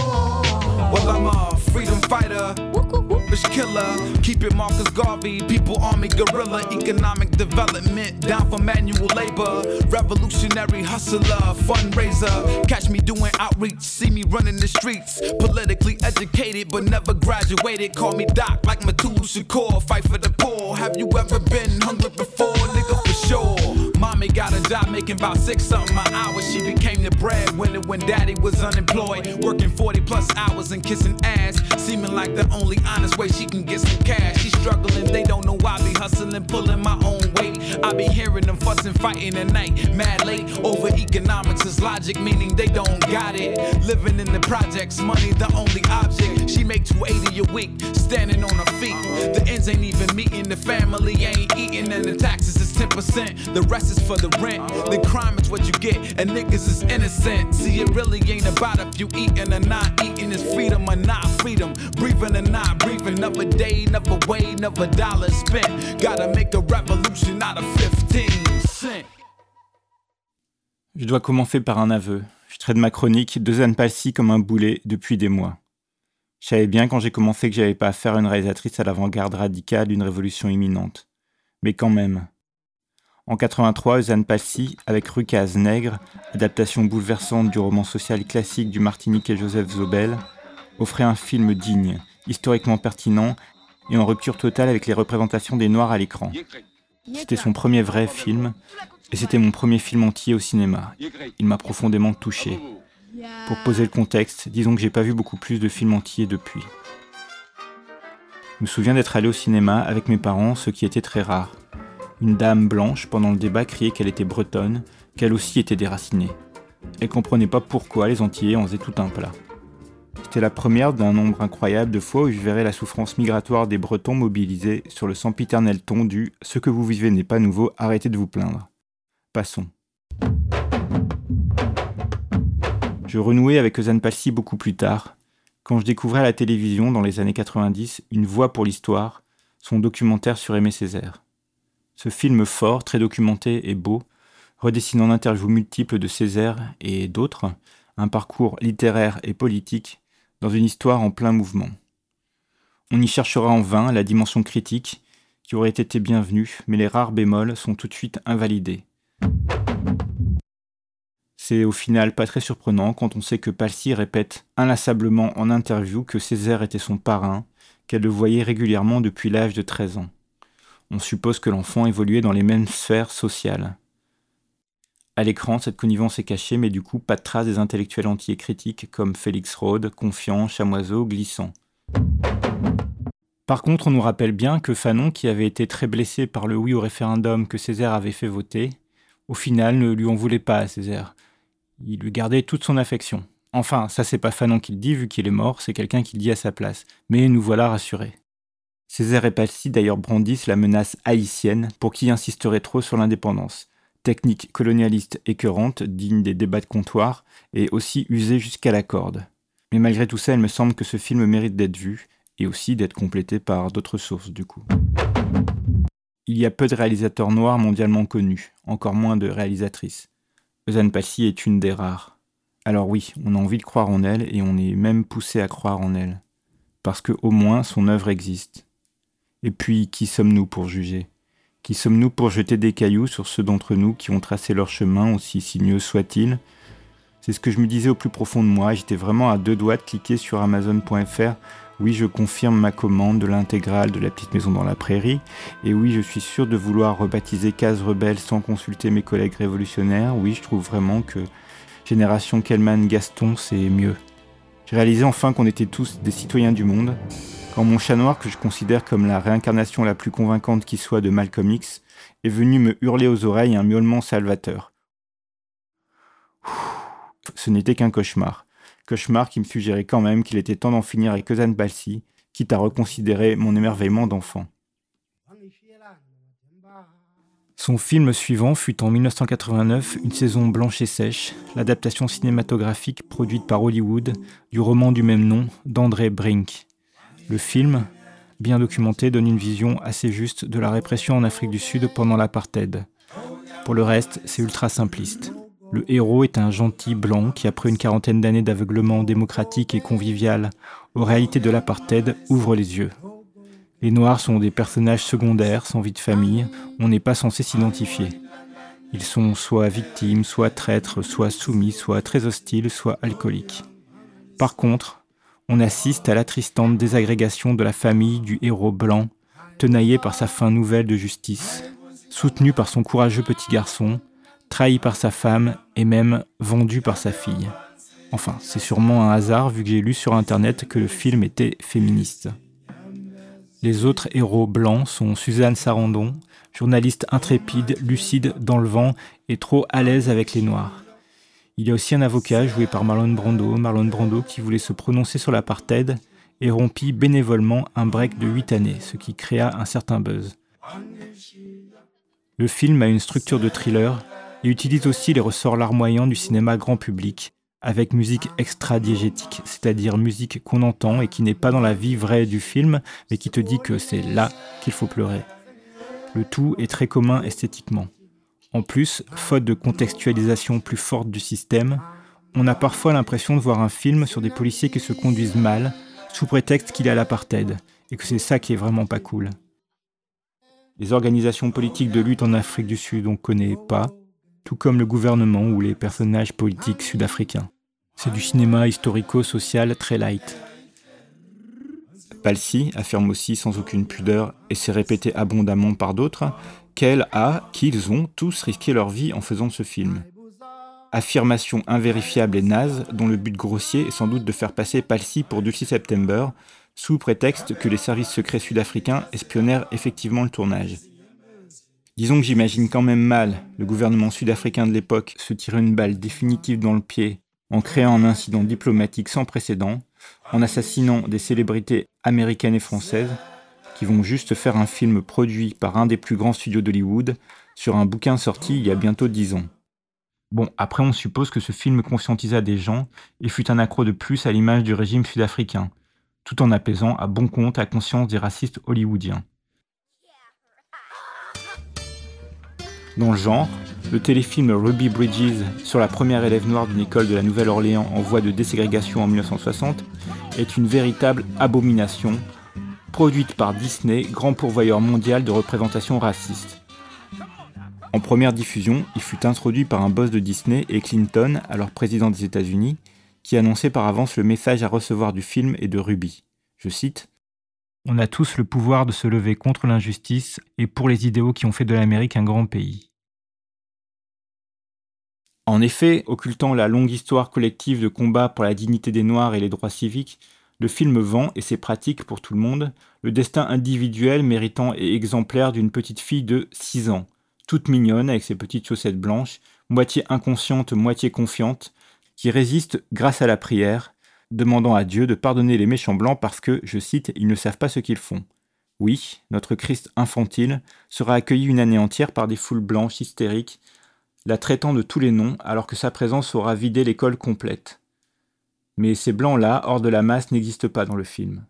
Well, I'm a freedom fighter. Bitch killer, keep it Marcus Garvey, people army guerrilla, economic development, down for manual labor, revolutionary hustler, fundraiser. Catch me doing outreach, see me running the streets, politically educated but never graduated. Call me Doc like Matul Shakur, fight for the poor. Have you ever been hungry before, nigga? For sure. Mommy got a job making about six something an hour. She became the breadwinner when daddy was unemployed. Working 40 plus hours and kissing ass. Seeming like the only honest way she can get some cash. She's struggling, they don't know why I be hustling, pulling my own weight. I be hearing them fussing, fighting at night. Mad late over economics is logic, meaning they don't got it. Living in the projects, money the only object. She make 280 a week, standing on her feet. The ends ain't even meeting, the family ain't eating, and the taxes is 10%. The rest is for the rent. The crime is what you get, and niggas is innocent. See, it really ain't about if you eating or not eating, it's freedom or not freedom. Breathing or not breathing, never day, never way, never dollar spent. Gotta make a revolution out of 15 cents. Je dois commencer par un aveu. Je traite ma chronique de Zane Palsy comme un boulet depuis des mois. Je savais bien quand j'ai commencé que j'avais pas affaire à une réalisatrice à l'avant-garde radicale d'une révolution imminente. Mais quand même. En 83, Zane Palsy, avec Rucaz Nègre, adaptation bouleversante du roman social classique du Martinique et Joseph Zobel, offrait un film digne, historiquement pertinent et en rupture totale avec les représentations des Noirs à l'écran. C'était son premier vrai film, et c'était mon premier film entier au cinéma. Il m'a profondément touché. Pour poser le contexte, disons que j'ai pas vu beaucoup plus de films entiers depuis. Je me souviens d'être allé au cinéma avec mes parents, ce qui était très rare. Une dame blanche, pendant le débat, criait qu'elle était bretonne, qu'elle aussi était déracinée. Elle comprenait pas pourquoi les Antillais en faisaient tout un plat. C'était la première d'un nombre incroyable de fois où je verrais la souffrance migratoire des Bretons mobilisés sur le sempiternel ton du Ce que vous vivez n'est pas nouveau, arrêtez de vous plaindre. Passons. Je renouais avec Ozan Palsy beaucoup plus tard, quand je découvrais à la télévision dans les années 90 Une voix pour l'histoire, son documentaire sur Aimé Césaire. Ce film fort, très documenté et beau, redessinant en interviews multiples de Césaire et d'autres, un parcours littéraire et politique dans une histoire en plein mouvement. On y cherchera en vain la dimension critique qui aurait été bienvenue, mais les rares bémols sont tout de suite invalidés. C'est au final pas très surprenant quand on sait que Palsy répète inlassablement en interview que Césaire était son parrain, qu'elle le voyait régulièrement depuis l'âge de 13 ans. On suppose que l'enfant évoluait dans les mêmes sphères sociales. À l'écran, cette connivence est cachée, mais du coup, pas de trace des intellectuels entiers critiques comme Félix Rode, Confiant, Chamoiseau, Glissant. Par contre, on nous rappelle bien que Fanon, qui avait été très blessé par le oui au référendum que Césaire avait fait voter, au final ne lui en voulait pas à Césaire. Il lui gardait toute son affection. Enfin, ça c'est pas Fanon qui le dit vu qu'il est mort, c'est quelqu'un qui le dit à sa place. Mais nous voilà rassurés. Césaire et Palsy d'ailleurs brandissent la menace haïtienne pour qui insisterait trop sur l'indépendance technique colonialiste écœurante, digne des débats de comptoir, et aussi usée jusqu'à la corde. Mais malgré tout ça, il me semble que ce film mérite d'être vu, et aussi d'être complété par d'autres sources du coup. Il y a peu de réalisateurs noirs mondialement connus, encore moins de réalisatrices. Eusanne Passy est une des rares. Alors oui, on a envie de croire en elle et on est même poussé à croire en elle. Parce que au moins son œuvre existe. Et puis, qui sommes-nous pour juger? Qui sommes-nous pour jeter des cailloux sur ceux d'entre nous qui ont tracé leur chemin, aussi sinueux soit-il C'est ce que je me disais au plus profond de moi, j'étais vraiment à deux doigts de cliquer sur amazon.fr. Oui, je confirme ma commande de l'intégrale de la petite maison dans la prairie. Et oui, je suis sûr de vouloir rebaptiser Case Rebelle sans consulter mes collègues révolutionnaires. Oui, je trouve vraiment que Génération Kellman Gaston, c'est mieux. Réalisé enfin qu'on était tous des citoyens du monde, quand mon chat noir, que je considère comme la réincarnation la plus convaincante qui soit de Malcolm X, est venu me hurler aux oreilles un miaulement salvateur. Ce n'était qu'un cauchemar. Cauchemar qui me suggérait quand même qu'il était temps d'en finir avec Ozan Balsi, quitte à reconsidérer mon émerveillement d'enfant. Son film suivant fut en 1989 Une saison blanche et sèche, l'adaptation cinématographique produite par Hollywood du roman du même nom d'André Brink. Le film, bien documenté, donne une vision assez juste de la répression en Afrique du Sud pendant l'apartheid. Pour le reste, c'est ultra simpliste. Le héros est un gentil blanc qui, après une quarantaine d'années d'aveuglement démocratique et convivial aux réalités de l'apartheid, ouvre les yeux. Les Noirs sont des personnages secondaires, sans vie de famille, on n'est pas censé s'identifier. Ils sont soit victimes, soit traîtres, soit soumis, soit très hostiles, soit alcooliques. Par contre, on assiste à l'attristante désagrégation de la famille du héros blanc, tenaillé par sa fin nouvelle de justice, soutenu par son courageux petit garçon, trahi par sa femme et même vendu par sa fille. Enfin, c'est sûrement un hasard vu que j'ai lu sur internet que le film était féministe. Les autres héros blancs sont Suzanne Sarandon, journaliste intrépide, lucide dans le vent et trop à l'aise avec les noirs. Il y a aussi un avocat joué par Marlon Brando, Marlon Brando qui voulait se prononcer sur l'apartheid et rompit bénévolement un break de 8 années, ce qui créa un certain buzz. Le film a une structure de thriller et utilise aussi les ressorts larmoyants du cinéma grand public, avec musique extra-diégétique, c'est-à-dire musique qu'on entend et qui n'est pas dans la vie vraie du film, mais qui te dit que c'est là qu'il faut pleurer. Le tout est très commun esthétiquement. En plus, faute de contextualisation plus forte du système, on a parfois l'impression de voir un film sur des policiers qui se conduisent mal, sous prétexte qu'il est à l'apartheid, et que c'est ça qui est vraiment pas cool. Les organisations politiques de lutte en Afrique du Sud, on connaît pas, tout comme le gouvernement ou les personnages politiques sud-africains. C'est du cinéma historico-social très light. Palsy affirme aussi sans aucune pudeur, et c'est répété abondamment par d'autres, qu'elle a, qu'ils ont tous risqué leur vie en faisant ce film. Affirmation invérifiable et naze, dont le but grossier est sans doute de faire passer Palsy pour Dulcie September, sous prétexte que les services secrets sud-africains espionnèrent effectivement le tournage. Disons que j'imagine quand même mal le gouvernement sud-africain de l'époque se tirer une balle définitive dans le pied en créant un incident diplomatique sans précédent, en assassinant des célébrités américaines et françaises qui vont juste faire un film produit par un des plus grands studios d'Hollywood sur un bouquin sorti il y a bientôt dix ans. Bon, après on suppose que ce film conscientisa des gens et fut un accro de plus à l'image du régime sud-africain, tout en apaisant à bon compte la conscience des racistes hollywoodiens. Dans le genre, le téléfilm Ruby Bridges sur la première élève noire d'une école de la Nouvelle-Orléans en voie de déségrégation en 1960 est une véritable abomination, produite par Disney, grand pourvoyeur mondial de représentation raciste. En première diffusion, il fut introduit par un boss de Disney et Clinton, alors président des États-Unis, qui annonçait par avance le message à recevoir du film et de Ruby. Je cite on a tous le pouvoir de se lever contre l'injustice et pour les idéaux qui ont fait de l'Amérique un grand pays. En effet, occultant la longue histoire collective de combat pour la dignité des Noirs et les droits civiques, le film vend, et c'est pratique pour tout le monde, le destin individuel méritant et exemplaire d'une petite fille de 6 ans, toute mignonne avec ses petites chaussettes blanches, moitié inconsciente, moitié confiante, qui résiste grâce à la prière, demandant à Dieu de pardonner les méchants blancs parce que, je cite, ils ne savent pas ce qu'ils font. Oui, notre Christ infantile sera accueilli une année entière par des foules blanches hystériques, la traitant de tous les noms alors que sa présence aura vidé l'école complète. Mais ces blancs-là, hors de la masse, n'existent pas dans le film.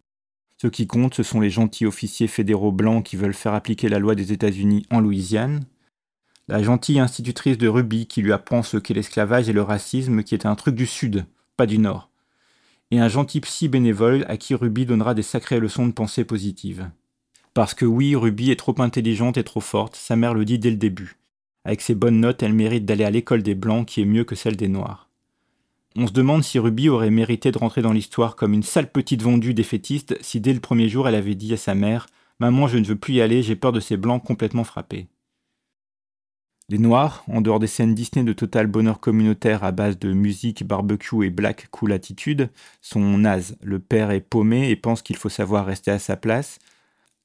Ce qui compte, ce sont les gentils officiers fédéraux blancs qui veulent faire appliquer la loi des États-Unis en Louisiane, la gentille institutrice de Ruby qui lui apprend ce qu'est l'esclavage et le racisme qui est un truc du Sud, pas du Nord et un gentil psy bénévole à qui Ruby donnera des sacrées leçons de pensée positive. Parce que oui, Ruby est trop intelligente et trop forte, sa mère le dit dès le début. Avec ses bonnes notes, elle mérite d'aller à l'école des Blancs qui est mieux que celle des Noirs. On se demande si Ruby aurait mérité de rentrer dans l'histoire comme une sale petite vendue défaitiste si dès le premier jour elle avait dit à sa mère Maman, je ne veux plus y aller, j'ai peur de ces Blancs complètement frappés. Les Noirs, en dehors des scènes Disney de total bonheur communautaire à base de musique, barbecue et black cool attitude, sont nazes. Le père est paumé et pense qu'il faut savoir rester à sa place.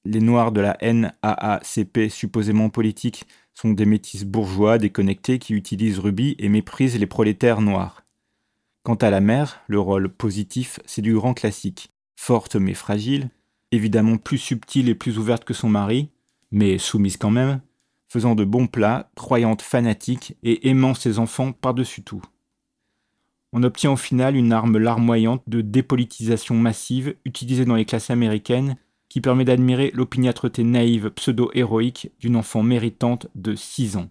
Les Noirs de la NAACP, supposément politique, sont des métis bourgeois déconnectés qui utilisent Ruby et méprisent les prolétaires noirs. Quant à la mère, le rôle positif, c'est du grand classique. Forte mais fragile, évidemment plus subtile et plus ouverte que son mari, mais soumise quand même, faisant de bons plats, croyante fanatique et aimant ses enfants par-dessus tout. On obtient au final une arme larmoyante de dépolitisation massive utilisée dans les classes américaines qui permet d'admirer l'opiniâtreté naïve pseudo-héroïque d'une enfant méritante de 6 ans.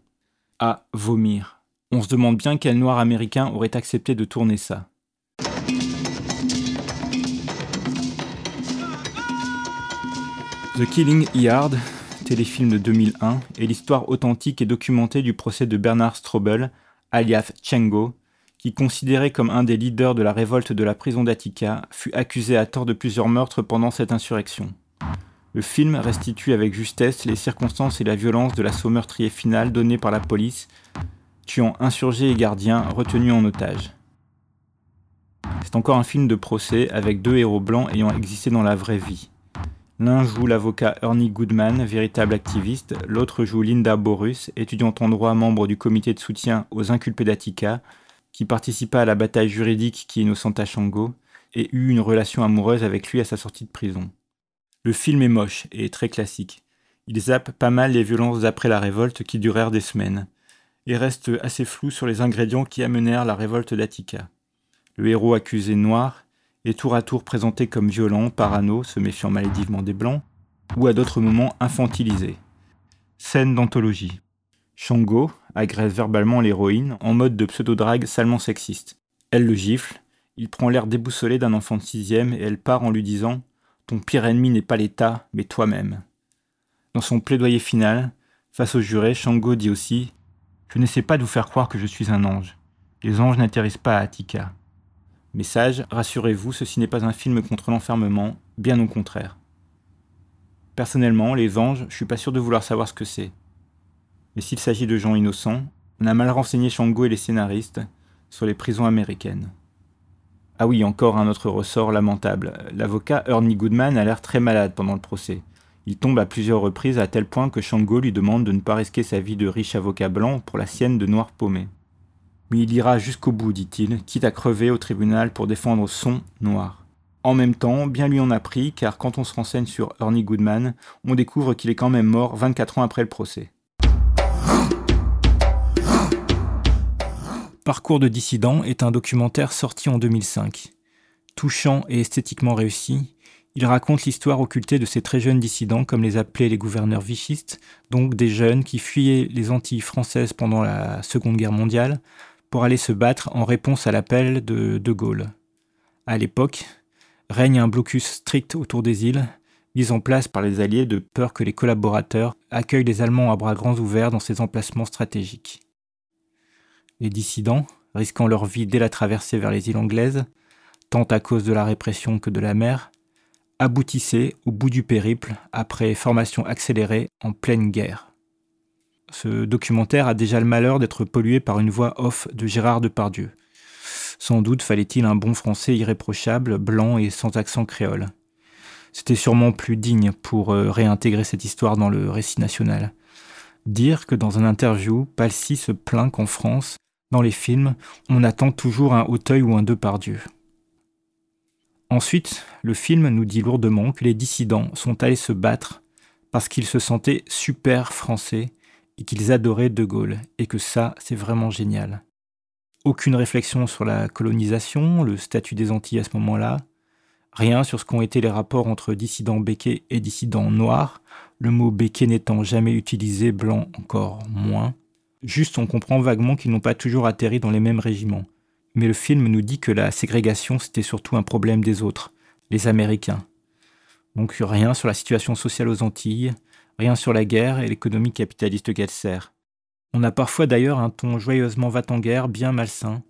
À vomir. On se demande bien quel noir américain aurait accepté de tourner ça. The Killing Yard téléfilm de 2001 est l'histoire authentique et documentée du procès de Bernard Strobel, alias Tchengo, qui, considéré comme un des leaders de la révolte de la prison d'Attica, fut accusé à tort de plusieurs meurtres pendant cette insurrection. Le film restitue avec justesse les circonstances et la violence de l'assaut meurtrier final donné par la police, tuant insurgés et gardiens retenus en otage. C'est encore un film de procès avec deux héros blancs ayant existé dans la vraie vie. L'un joue l'avocat Ernie Goodman, véritable activiste, l'autre joue Linda Borus, étudiante en droit membre du comité de soutien aux inculpés d'Attica, qui participa à la bataille juridique qui innocenta Shango, et eut une relation amoureuse avec lui à sa sortie de prison. Le film est moche et très classique. Il zappe pas mal les violences après la révolte qui durèrent des semaines, et reste assez flou sur les ingrédients qui amenèrent la révolte d'Attica. Le héros accusé noir et tour à tour présenté comme violent, parano, se méfiant malédivement des blancs, ou à d'autres moments infantilisé. Scène d'anthologie. Shango agresse verbalement l'héroïne en mode de pseudo-drague salement sexiste. Elle le gifle, il prend l'air déboussolé d'un enfant de sixième et elle part en lui disant Ton pire ennemi n'est pas l'État, mais toi-même. Dans son plaidoyer final, face au juré, Shango dit aussi Je n'essaie pas de vous faire croire que je suis un ange. Les anges n'atterrissent pas à Attica. Message, rassurez-vous, ceci n'est pas un film contre l'enfermement, bien au contraire. Personnellement, les anges, je suis pas sûr de vouloir savoir ce que c'est. Mais s'il s'agit de gens innocents, on a mal renseigné Shango et les scénaristes sur les prisons américaines. Ah oui, encore un autre ressort lamentable. L'avocat Ernie Goodman a l'air très malade pendant le procès. Il tombe à plusieurs reprises à tel point que Shango lui demande de ne pas risquer sa vie de riche avocat blanc pour la sienne de noir paumé. Mais il ira jusqu'au bout, dit-il, quitte à crever au tribunal pour défendre son noir. En même temps, bien lui en a pris, car quand on se renseigne sur Ernie Goodman, on découvre qu'il est quand même mort 24 ans après le procès. Parcours de dissident est un documentaire sorti en 2005. Touchant et esthétiquement réussi, il raconte l'histoire occultée de ces très jeunes dissidents, comme les appelaient les gouverneurs vichistes, donc des jeunes qui fuyaient les Antilles françaises pendant la Seconde Guerre mondiale pour aller se battre en réponse à l'appel de De Gaulle. À l'époque, règne un blocus strict autour des îles, mis en place par les Alliés de peur que les collaborateurs accueillent les Allemands à bras grands ouverts dans ces emplacements stratégiques. Les dissidents, risquant leur vie dès la traversée vers les îles anglaises, tant à cause de la répression que de la mer, aboutissaient au bout du périple après formation accélérée en pleine guerre. Ce documentaire a déjà le malheur d'être pollué par une voix off de Gérard Depardieu. Sans doute fallait-il un bon français irréprochable, blanc et sans accent créole. C'était sûrement plus digne pour euh, réintégrer cette histoire dans le récit national. Dire que dans un interview, Palsy se plaint qu'en France, dans les films, on attend toujours un Hauteuil ou un Dieu. Ensuite, le film nous dit lourdement que les dissidents sont allés se battre parce qu'ils se sentaient super français et qu'ils adoraient De Gaulle, et que ça, c'est vraiment génial. Aucune réflexion sur la colonisation, le statut des Antilles à ce moment-là, rien sur ce qu'ont été les rapports entre dissidents béquets et dissidents noirs, le mot béquet n'étant jamais utilisé, blanc encore moins. Juste on comprend vaguement qu'ils n'ont pas toujours atterri dans les mêmes régiments. Mais le film nous dit que la ségrégation c'était surtout un problème des autres, les Américains. Donc rien sur la situation sociale aux Antilles, rien sur la guerre et l'économie capitaliste qu'elle sert. On a parfois d'ailleurs un ton joyeusement va-t-en-guerre bien malsain,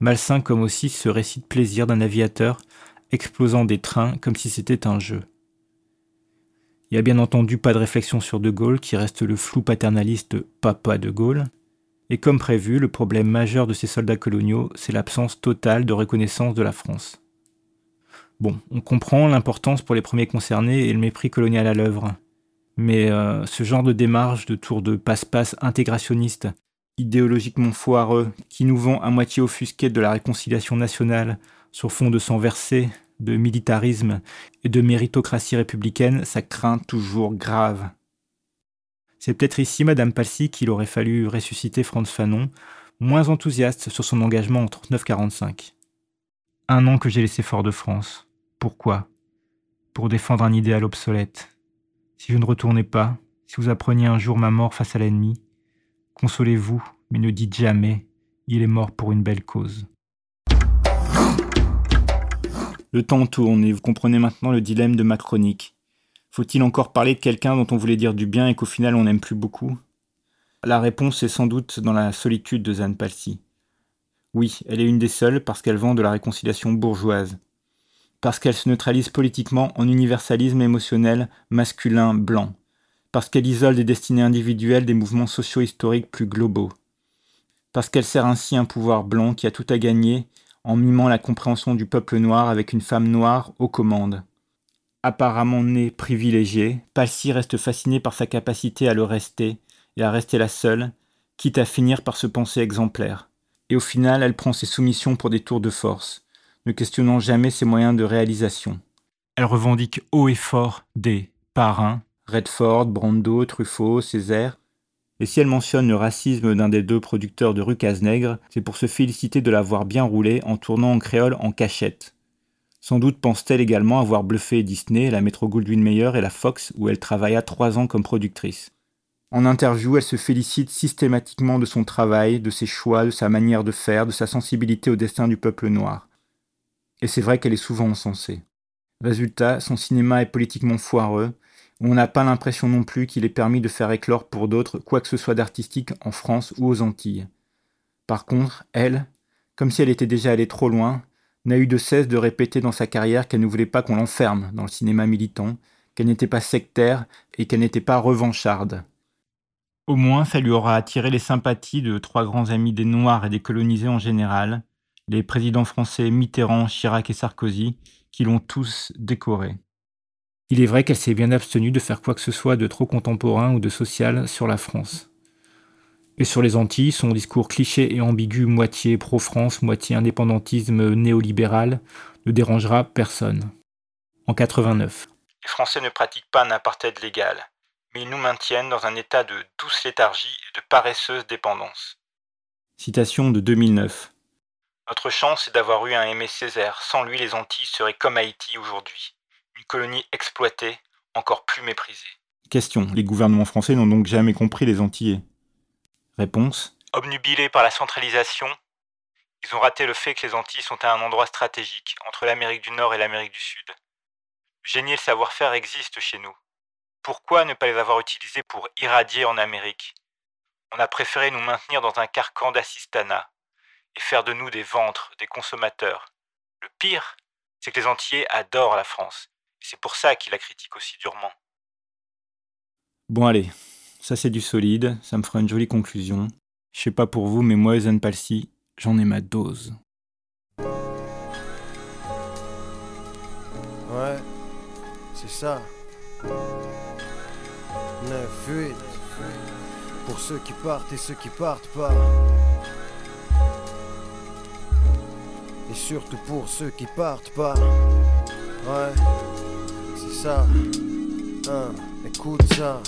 malsain comme aussi ce récit de plaisir d'un aviateur explosant des trains comme si c'était un jeu. Il n'y a bien entendu pas de réflexion sur De Gaulle, qui reste le flou paternaliste Papa de Gaulle. Et comme prévu, le problème majeur de ces soldats coloniaux, c'est l'absence totale de reconnaissance de la France. Bon, on comprend l'importance pour les premiers concernés et le mépris colonial à l'œuvre. Mais euh, ce genre de démarche de tour de passe-passe intégrationniste, idéologiquement foireux, qui nous vend à moitié offusqué de la réconciliation nationale sur fond de sang versé, de militarisme et de méritocratie républicaine, ça craint toujours grave. C'est peut-être ici, Madame Palsy, qu'il aurait fallu ressusciter Franz Fanon, moins enthousiaste sur son engagement en 39-45. Un an que j'ai laissé Fort-de-France. Pourquoi? Pour défendre un idéal obsolète. Si je ne retournais pas, si vous appreniez un jour ma mort face à l'ennemi, consolez-vous, mais ne dites jamais, il est mort pour une belle cause. Le temps tourne et vous comprenez maintenant le dilemme de ma chronique. Faut-il encore parler de quelqu'un dont on voulait dire du bien et qu'au final on n'aime plus beaucoup? La réponse est sans doute dans la solitude de Zane Palsy. Oui, elle est une des seules parce qu'elle vend de la réconciliation bourgeoise. Parce qu'elle se neutralise politiquement en universalisme émotionnel masculin blanc. Parce qu'elle isole des destinées individuelles des mouvements socio-historiques plus globaux. Parce qu'elle sert ainsi un pouvoir blanc qui a tout à gagner en mimant la compréhension du peuple noir avec une femme noire aux commandes. Apparemment née privilégiée, Palsy reste fascinée par sa capacité à le rester et à rester la seule, quitte à finir par se penser exemplaire. Et au final, elle prend ses soumissions pour des tours de force, ne questionnant jamais ses moyens de réalisation. Elle revendique haut et fort des parrains, Redford, Brando, Truffaut, Césaire, et si elle mentionne le racisme d'un des deux producteurs de rue Cazenègre, c'est pour se féliciter de l'avoir bien roulé en tournant en créole en cachette. Sans doute pense-t-elle également avoir bluffé Disney, la Metro Goldwyn Mayer et la Fox où elle travailla trois ans comme productrice. En interview, elle se félicite systématiquement de son travail, de ses choix, de sa manière de faire, de sa sensibilité au destin du peuple noir. Et c'est vrai qu'elle est souvent encensée. Résultat, son cinéma est politiquement foireux, on n'a pas l'impression non plus qu'il ait permis de faire éclore pour d'autres quoi que ce soit d'artistique en France ou aux Antilles. Par contre, elle, comme si elle était déjà allée trop loin, n'a eu de cesse de répéter dans sa carrière qu'elle ne voulait pas qu'on l'enferme dans le cinéma militant, qu'elle n'était pas sectaire et qu'elle n'était pas revancharde. Au moins, ça lui aura attiré les sympathies de trois grands amis des Noirs et des colonisés en général, les présidents français Mitterrand, Chirac et Sarkozy, qui l'ont tous décorée. Il est vrai qu'elle s'est bien abstenue de faire quoi que ce soit de trop contemporain ou de social sur la France. Et sur les Antilles, son discours cliché et ambigu, moitié pro-France, moitié indépendantisme néolibéral, ne dérangera personne. En 89. Les Français ne pratiquent pas un apartheid légal, mais ils nous maintiennent dans un état de douce léthargie et de paresseuse dépendance. Citation de 2009. Notre chance est d'avoir eu un Aimé Césaire. Sans lui, les Antilles seraient comme Haïti aujourd'hui. Une colonie exploitée, encore plus méprisée. Question. Les gouvernements français n'ont donc jamais compris les Antillais? Réponse. Obnubilés par la centralisation, ils ont raté le fait que les Antilles sont à un endroit stratégique, entre l'Amérique du Nord et l'Amérique du Sud. Le génie et le savoir-faire existent chez nous. Pourquoi ne pas les avoir utilisés pour irradier en Amérique? On a préféré nous maintenir dans un carcan d'assistanat et faire de nous des ventres, des consommateurs. Le pire, c'est que les Antillais adorent la France. C'est pour ça qu'ils la critiquent aussi durement. Bon allez, ça c'est du solide, ça me fera une jolie conclusion. Je sais pas pour vous, mais moi, Zen Palsy, j'en ai ma dose. Ouais, c'est ça. 9-8. Pour ceux qui partent et ceux qui partent pas. Et surtout pour ceux qui partent pas. Ouais, ça. Hein, écoute ça.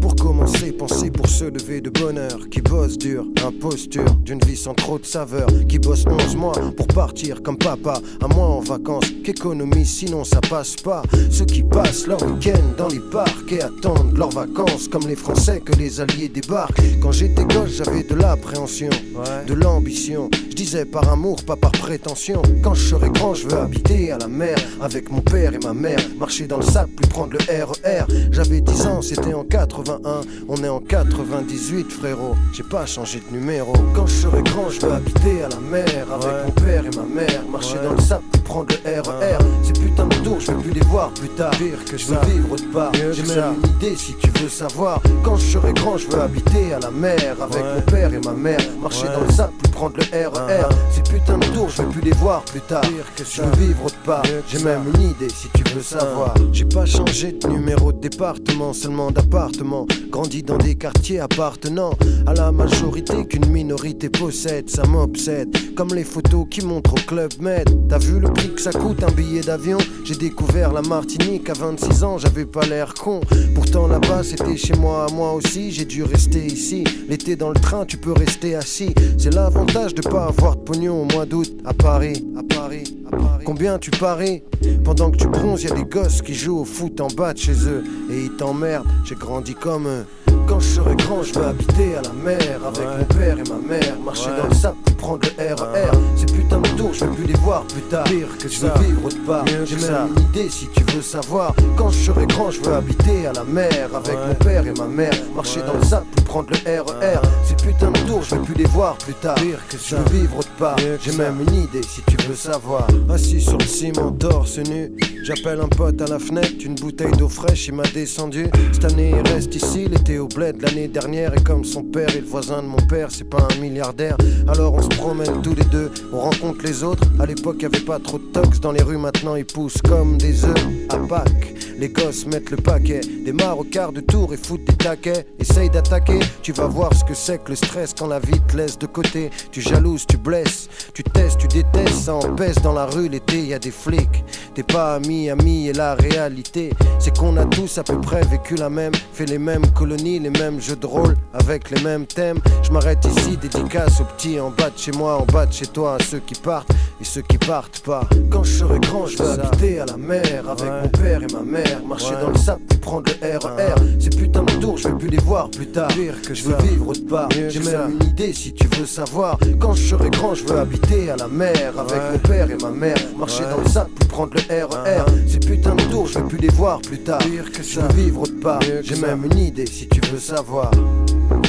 Pour commencer, penser pour se lever de bonheur. Qui bosse dur, imposture d'une vie sans trop de saveur. Qui bosse 11 mois pour partir comme papa. Un mois en vacances, qu'économie sinon ça passe pas. Ceux qui passent leur week-end dans les parcs et attendent leurs vacances. Comme les Français que les Alliés débarquent. Quand j'étais gauche, j'avais de l'appréhension, de l'ambition. Je disais par amour, pas par prétention. Quand je serai grand, je veux habiter à la mer. Avec mon père et ma mère. Marcher dans le sable, puis prendre le RER. J'avais 10 ans, c'était en 80 on est en 98 frérot, j'ai pas changé de numéro. Quand je serai grand, je veux habiter à la mer avec mon père et ma mère, marcher dans le sable prendre le RER. Ces putains de tours, je veux plus les voir plus tard. Pire que je veux vivre autre part. J'ai même une idée si tu veux savoir. Quand je serai grand, je veux habiter à la mer avec mon père et ma mère, marcher dans le sable plus prendre le RER. Ces putains de tours, je veux plus les voir plus tard. Pire que je veux vivre autre part. J'ai même une idée si tu veux savoir. J'ai pas changé de numéro de département, seulement d'appartement. Grandi dans des quartiers appartenant à la majorité qu'une minorité possède, ça m'obsède. Comme les photos qui montrent au Club Med. T'as vu le ça coûte un billet d'avion J'ai découvert la Martinique à 26 ans, j'avais pas l'air con. Pourtant là-bas c'était chez moi, moi aussi, j'ai dû rester ici. L'été dans le train, tu peux rester assis. C'est l'avantage de pas avoir de pognon au mois d'août à Paris, à Paris, à Paris. Combien tu paries? Pendant que tu bronzes, y des gosses qui jouent au foot en bas de chez eux et ils t'emmerdent. J'ai grandi comme eux. Quand je serai grand, je veux habiter à la mer avec mon père et ma mère, marcher dans le sable pour prendre le RER. Ces putains de tours, je veux plus les voir plus tard. Pire que je veux vivre autre part. J'ai même une idée si tu veux savoir. Quand je serai grand, je veux habiter à la mer avec mon père et ma mère, marcher dans le sable pour prendre le RER. Ces putains de tours, je veux plus les voir plus tard. Pire que je veux vivre autre part. J'ai même une idée si tu veux savoir. Assis sur le ciment, torse nu, j'appelle un pote à la fenêtre, une bouteille d'eau fraîche, il m'a descendu. Cette année, il reste ici, l'été au l'année dernière. Et comme son père et le voisin de mon père, c'est pas un milliardaire. Alors on se promène tous les deux, on rencontre les autres. À l'époque, y avait pas trop de tox dans les rues, maintenant ils poussent comme des œufs à Pâques. Les gosses mettent le paquet, démarrent au quart de tour et foutent des taquets. Essaye d'attaquer, tu vas voir ce que c'est que le stress quand la vie te laisse de côté. Tu jalouses, tu blesses, tu testes, tu détestes, ça empêche dans la rue l'été, y a des flics. T'es pas ami, ami, et la réalité, c'est qu'on a tous à peu près vécu la même, fait les mêmes colonies, les mêmes jeux de rôle, avec les mêmes thèmes. Je m'arrête ici, dédicace aux petits en bas de chez moi, en bas de chez toi, à ceux qui partent et ceux qui partent pas. Quand je serai grand, je veux habiter à la mer avec mon père et ma mère, marcher dans le sable pour prendre le RER. Ces putains de tours, je veux plus les voir plus tard. Pire que je veux vivre autre part. J'ai même une idée si tu veux savoir. Quand je serai grand, je veux habiter à la mer avec mon père et ma mère, marcher dans le sable pour prendre le RER. Ces putains de tours, je veux plus les voir plus tard. Pire que je veux vivre autre part. J'ai même une idée si tu veux savoir.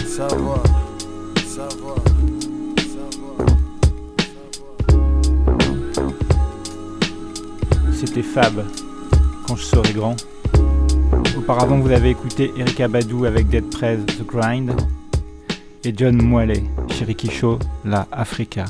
Savoir, savoir. c'était Fab, quand je serai grand. Auparavant, vous avez écouté Erika Badou avec Dead Prez, The Grind, et John Moelle, chez Show, La Africa.